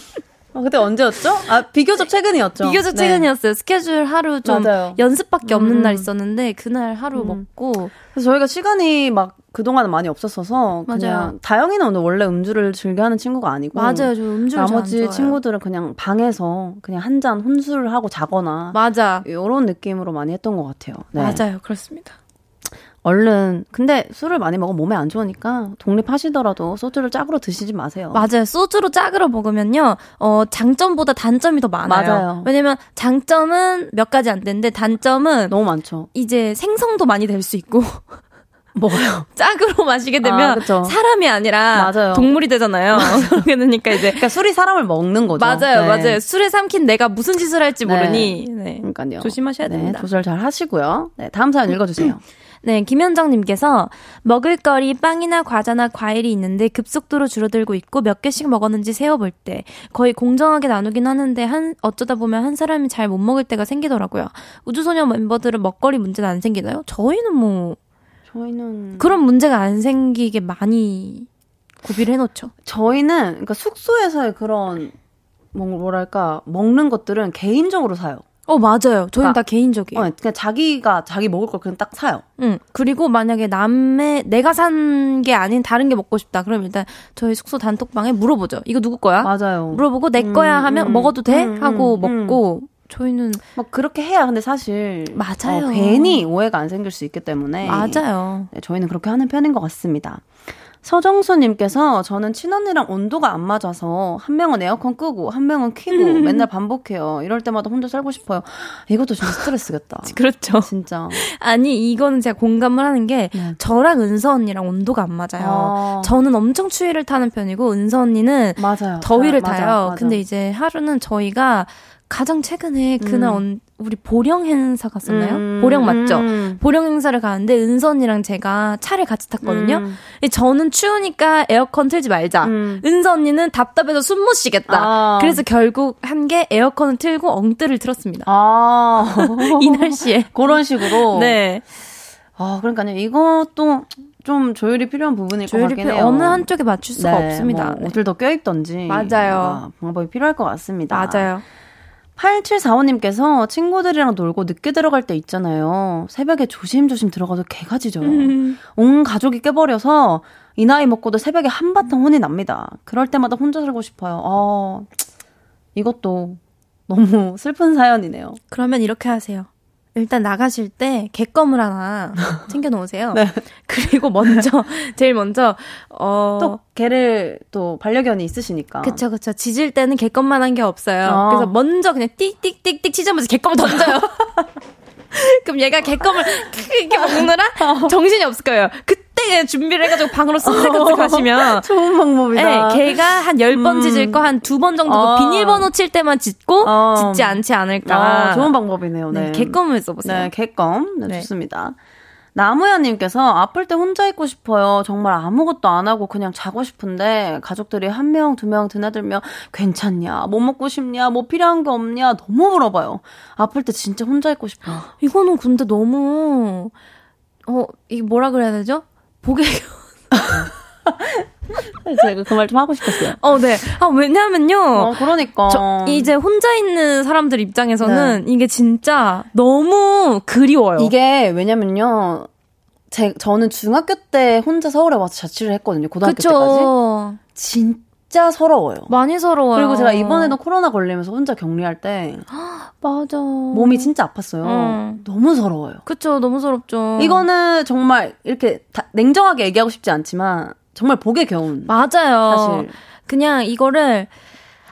아, 그때 언제였죠? 아, 비교적 최근이었죠. 비교적 네. 최근이었어요. 스케줄 하루 좀 맞아요. 연습밖에 없는 음. 날 있었는데 그날 하루 음. 먹고 그래서 저희가 시간이 막 그동안은 많이 없었어서 그냥 맞아요. 다영이는 오늘 원래 음주를 즐겨 하는 친구가 아니고 맞아요. 저 음주를 나머지. 친구들은 그냥 방에서 그냥 한 잔 혼술을 하고 자거나 맞아. 이런 느낌으로 많이 했던 것 같아요. 네. 맞아요. 그렇습니다. 얼른 근데 술을 많이 먹으면 몸에 안 좋으니까 독립하시더라도 소주를 짝으로 드시지 마세요. 맞아요. 소주로 짝으로 먹으면요, 어, 장점보다 단점이 더 많아요. 맞아요. 왜냐면 장점은 몇 가지 안 되는데 단점은 너무 많죠. 이제 생성도 많이 될 수 있고, (laughs) 뭐요? 짝으로 마시게 아, 되면 그쵸. 사람이 아니라 맞아요. 동물이 되잖아요. (laughs) 그러게 되니까 이제. 그러니까 술이 사람을 먹는 거죠. 맞아요, 네. 맞아요. 술에 삼킨 내가 무슨 짓을 할지 네. 모르니, 네. 그러니까요. 조심하셔야 네, 됩니다. 조절 잘 하시고요. 네, 다음 사연 읽어주세요. (clears throat) 네, 김현정님께서 먹을거리 빵이나 과자나 과일이 있는데 급속도로 줄어들고 있고 몇 개씩 먹었는지 세어볼 때 거의 공정하게 나누긴 하는데 한 어쩌다 보면 한 사람이 잘 못 먹을 때가 생기더라고요. 우주소녀 멤버들은 먹거리 문제는 안 생기나요? 저희는 뭐 저희는 그런 문제가 안 생기게 많이 구비를 해놓죠. 저희는 그러니까 숙소에서의 그런 뭐- 뭐랄까 먹는 것들은 개인적으로 사요. 어 맞아요. 저희는 그러니까- 다 개인적이에요. 어, 그냥 자기가 자기 먹을 걸 그냥 딱 사요. 응. 그리고 만약에 남의 내가 산 게 아닌 다른 게 먹고 싶다. 그럼 일단 저희 숙소 단톡방에 물어보죠. 이거 누구 거야? 맞아요. 물어보고 내 음, 거야 하면 음, 먹어도 돼 음, 하고 음, 먹고 저희는 막 그렇게 해야 근데 사실 맞아요. 어, 괜히 오해가 안 생길 수 있기 때문에 맞아요. 네, 저희는 그렇게 하는 편인 것 같습니다. 서정수님께서 저는 친언니랑 온도가 안 맞아서 한 명은 에어컨 끄고 한 명은 켜고 맨날 반복해요. 이럴 때마다 혼자 살고 싶어요. 이것도 진짜 스트레스겠다. (laughs) 그렇죠. 진짜. 아니 이거는 제가 공감을 하는 게 네. 저랑 은서 언니랑 온도가 안 맞아요. 아. 저는 엄청 추위를 타는 편이고 은서 언니는 맞아요. 더위를 아, 맞아, 타요. 맞아. 근데 이제 하루는 저희가 가장 최근에 그날 음. 언- 우리 보령 행사 갔었나요? 음, 보령 맞죠? 음. 보령 행사를 가는데 언니랑 제가 차를 같이 탔거든요. 음. 저는 추우니까 에어컨 틀지 말자. 음. 언니는 답답해서 숨 못 쉬겠다. 아. 그래서 결국 한 게 에어컨을 틀고 엉뜨를 틀었습니다. 아. (laughs) 이 날씨에. 그런 식으로. (laughs) 네. 아, 그러니까요. 이것도 좀 조율이 필요한 부분일 것 조율이 같긴 필요- 해요. 어느 한쪽에 맞출 수가 네, 없습니다. 뭐 옷을 더 껴입던지. 맞아요. 방법이 필요할 것 같습니다. 네. 맞아요. 8745님께서 친구들이랑 놀고 늦게 들어갈 때 있잖아요. 새벽에 조심조심 들어가서 개가 짖어요. 음. 온 가족이 깨버려서 이 나이 먹고도 새벽에 한바탕 혼이 납니다. 그럴 때마다 혼자 살고 싶어요. 어, 이것도 너무 (laughs) 슬픈 사연이네요. 그러면 이렇게 하세요. 일단 나가실 때 개껌을 하나 (laughs) 챙겨 놓으세요. 네. 그리고 먼저 (laughs) 제일 먼저 어 또 개를 또 반려견이 있으시니까. 그쵸 그쵸 짖을 때는 개껌만 한 게 없어요. 아. 그래서 먼저 그냥 띡띡띡띡 치자면서 개껌을 던져요. (laughs) 그럼 얘가 개껌을 이렇게 먹느라 정신이 없을 거예요. 그 때 준비를 해가지고 방으로 쓱쓱쓱 (laughs) 가시면 좋은 방법이다. 네, 걔가 한열번 음. 짖을 거 한 두 번 정도 아. 비닐번호 칠 때만 짖고 어. 짖지 않지 않을까. 아, 좋은 방법이네요. 네. 네, 개껌을 써보세요. 네, 개껌. 네, 네. 좋습니다. 나무야님께서 아플 때 혼자 있고 싶어요. 정말 아무것도 안 하고 그냥 자고 싶은데 가족들이 한 명, 두 명 드나들며 괜찮냐, 뭐 먹고 싶냐, 뭐 필요한 게 없냐 너무 물어봐요. 아플 때 진짜 혼자 있고 싶어요. 이거는 근데 너무 어 이게 뭐라 그래야 되죠? 보게 (laughs) 제가 그 말 좀 하고 싶었어요. 어, 네. 아, 왜냐면요. 어, 그러니까. 저, 이제 혼자 있는 사람들 입장에서는 네. 이게 진짜 너무 그리워요. 이게 왜냐면요. 제, 저는 중학교 때 혼자 서울에 와서 자취를 했거든요. 고등학교 그쵸. 때까지. 진짜 서러워요. 많이 서러워요. 그리고 제가 이번에도 코로나 걸리면서 혼자 격리할 때 (gasps) 맞아. 몸이 진짜 아팠어요. 음. 너무 서러워요. 그쵸, 너무 서럽죠. 이거는 정말 이렇게 냉정하게 얘기하고 싶지 않지만 정말 복에 겨운. 맞아요. 사실. 그냥 이거를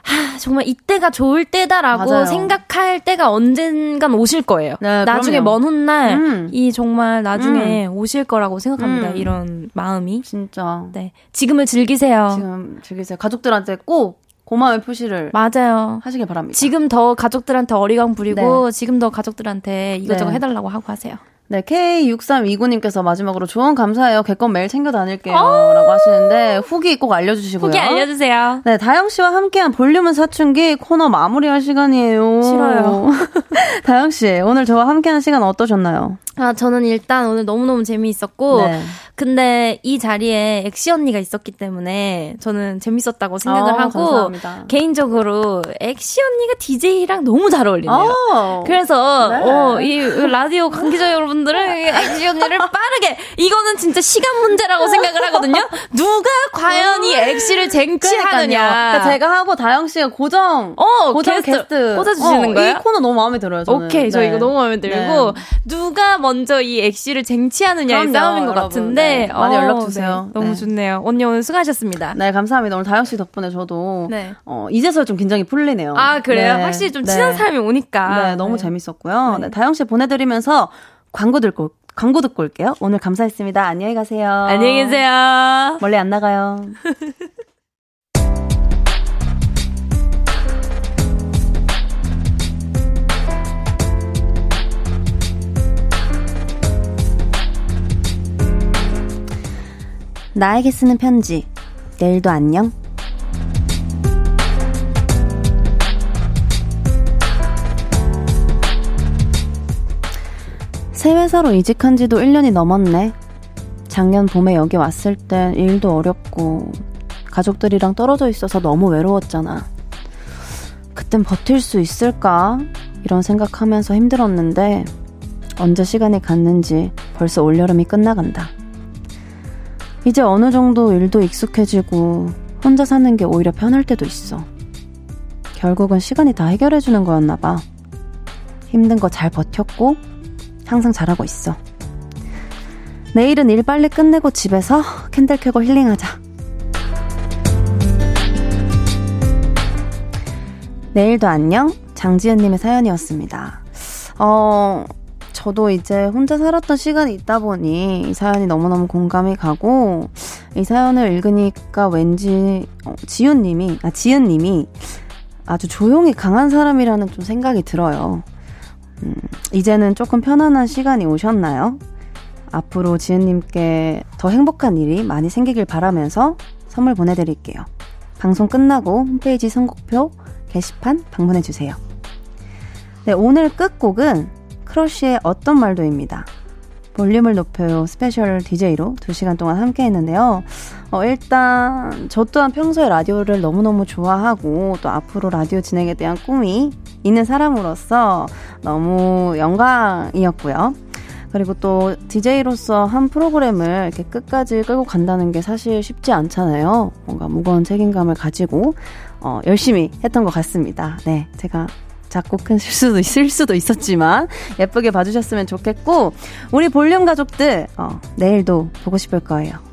하, 정말 이때가 좋을 때다라고 맞아요. 생각할 때가 언젠간 오실 거예요. 네, 나중에 그럼요. 먼 훗날 음. 이 정말 나중에 음. 오실 거라고 생각합니다. 음. 이런 마음이. 진짜. 네. 지금을 즐기세요. 지금 즐기세요. 가족들한테 꼭 고마움의 표시를 맞아요. 하시길 바랍니다. 지금 더 가족들한테 어리광 부리고 네. 지금 더 가족들한테 이것저것 네. 해달라고 하고 하세요. 네, K6329님께서 마지막으로 조언 감사해요. 개껌 매일 챙겨 다닐게요. 라고 하시는데 후기 꼭 알려주시고요. 후기 알려주세요. 네, 다영씨와 함께한 볼륨은 사춘기 코너 마무리할 시간이에요. 싫어요. (laughs) 다영씨, 오늘 저와 함께한 시간 어떠셨나요? 아, 저는 일단 오늘 너무너무 재미있었고, 네. 근데 이 자리에 엑시 언니가 있었기 때문에 저는 재밌었다고 생각을 아, 하고, 감사합니다. 개인적으로 엑시 언니가 DJ랑 너무 잘 어울리네요. 아, 그래서, 네. 어, 이 라디오 관계자 여러분들은 엑시 언니를 빠르게, 이거는 진짜 시간 문제라고 생각을 하거든요? 누가 과연 이 엑시를 쟁취하느냐. 그러니까 제가 하고 다영 씨가 고정, 어, 고정 게스트, 게스트 꽂아주시는 어, 거예요? 이 코너 너무 마음에 들어요, 저는. 오케이, 저 네. 이거 너무 마음에 들고, 네. 누가 먼저 이 엑시를 쟁취하느냐의 싸움인 것 여러분. 같은데 네, 많이 어, 연락 주세요. 네, 너무 네. 좋네요. 언니 오늘 수고하셨습니다. 네, 감사합니다. 오늘 다영 씨 덕분에 저도 네. 어, 이제서야 좀 긴장이 풀리네요. 아 그래요? 네. 확실히 좀 친한 사람이 오니까. 네, 너무 재밌었고요. 네. 다영 씨 보내드리면서 광고 듣고 광고 듣고 올게요. 오늘 감사했습니다. 안녕히 가세요. 안녕히 계세요. 멀리 안 나가요. (laughs) 나에게 쓰는 편지. 내일도 안녕. 새 회사로 이직한 지도 1년이 넘었네. 작년 봄에 여기 왔을 땐 일도 어렵고, 가족들이랑 떨어져 있어서 너무 외로웠잖아. 그땐 버틸 수 있을까? 이런 생각하면서 힘들었는데, 언제 시간이 갔는지 벌써 올여름이 끝나간다. 이제 어느 정도 일도 익숙해지고 혼자 사는 게 오히려 편할 때도 있어. 결국은 시간이 다 해결해주는 거였나 봐. 힘든 거 잘 버텼고 항상 잘하고 있어. 내일은 일 빨리 끝내고 집에서 캔들 켜고 힐링하자. 내일도 안녕 장지은님의 사연이었습니다. 어 저도 이제 혼자 살았던 시간이 있다 보니 이 사연이 너무너무 공감이 가고 이 사연을 읽으니까 왠지 어, 지윤님이 아 지은님이 아주 조용히 강한 사람이라는 좀 생각이 들어요. 음, 이제는 조금 편안한 시간이 오셨나요? 앞으로 지은님께 더 행복한 일이 많이 생기길 바라면서 선물 보내드릴게요. 방송 끝나고 홈페이지 선곡표 게시판 방문해주세요. 네, 오늘 끝곡은 크러쉬의 어떤 말도입니다. 볼륨을 높여요 special DJ로 2시간 동안 함께 했는데요. 어, 일단 저 또한 평소에 라디오를 너무너무 좋아하고 또 앞으로 라디오 진행에 대한 꿈이 있는 사람으로서 너무 영광이었고요. 그리고 또 DJ로서 한 프로그램을 이렇게 끝까지 끌고 간다는 게 사실 쉽지 않잖아요. 뭔가 무거운 책임감을 가지고 어, 열심히 했던 것 같습니다. 네, 제가 작고 큰 실수도 있을 수도 있었지만 예쁘게 봐주셨으면 좋겠고 우리 볼륨 가족들 어, 내일도 보고 싶을 거예요.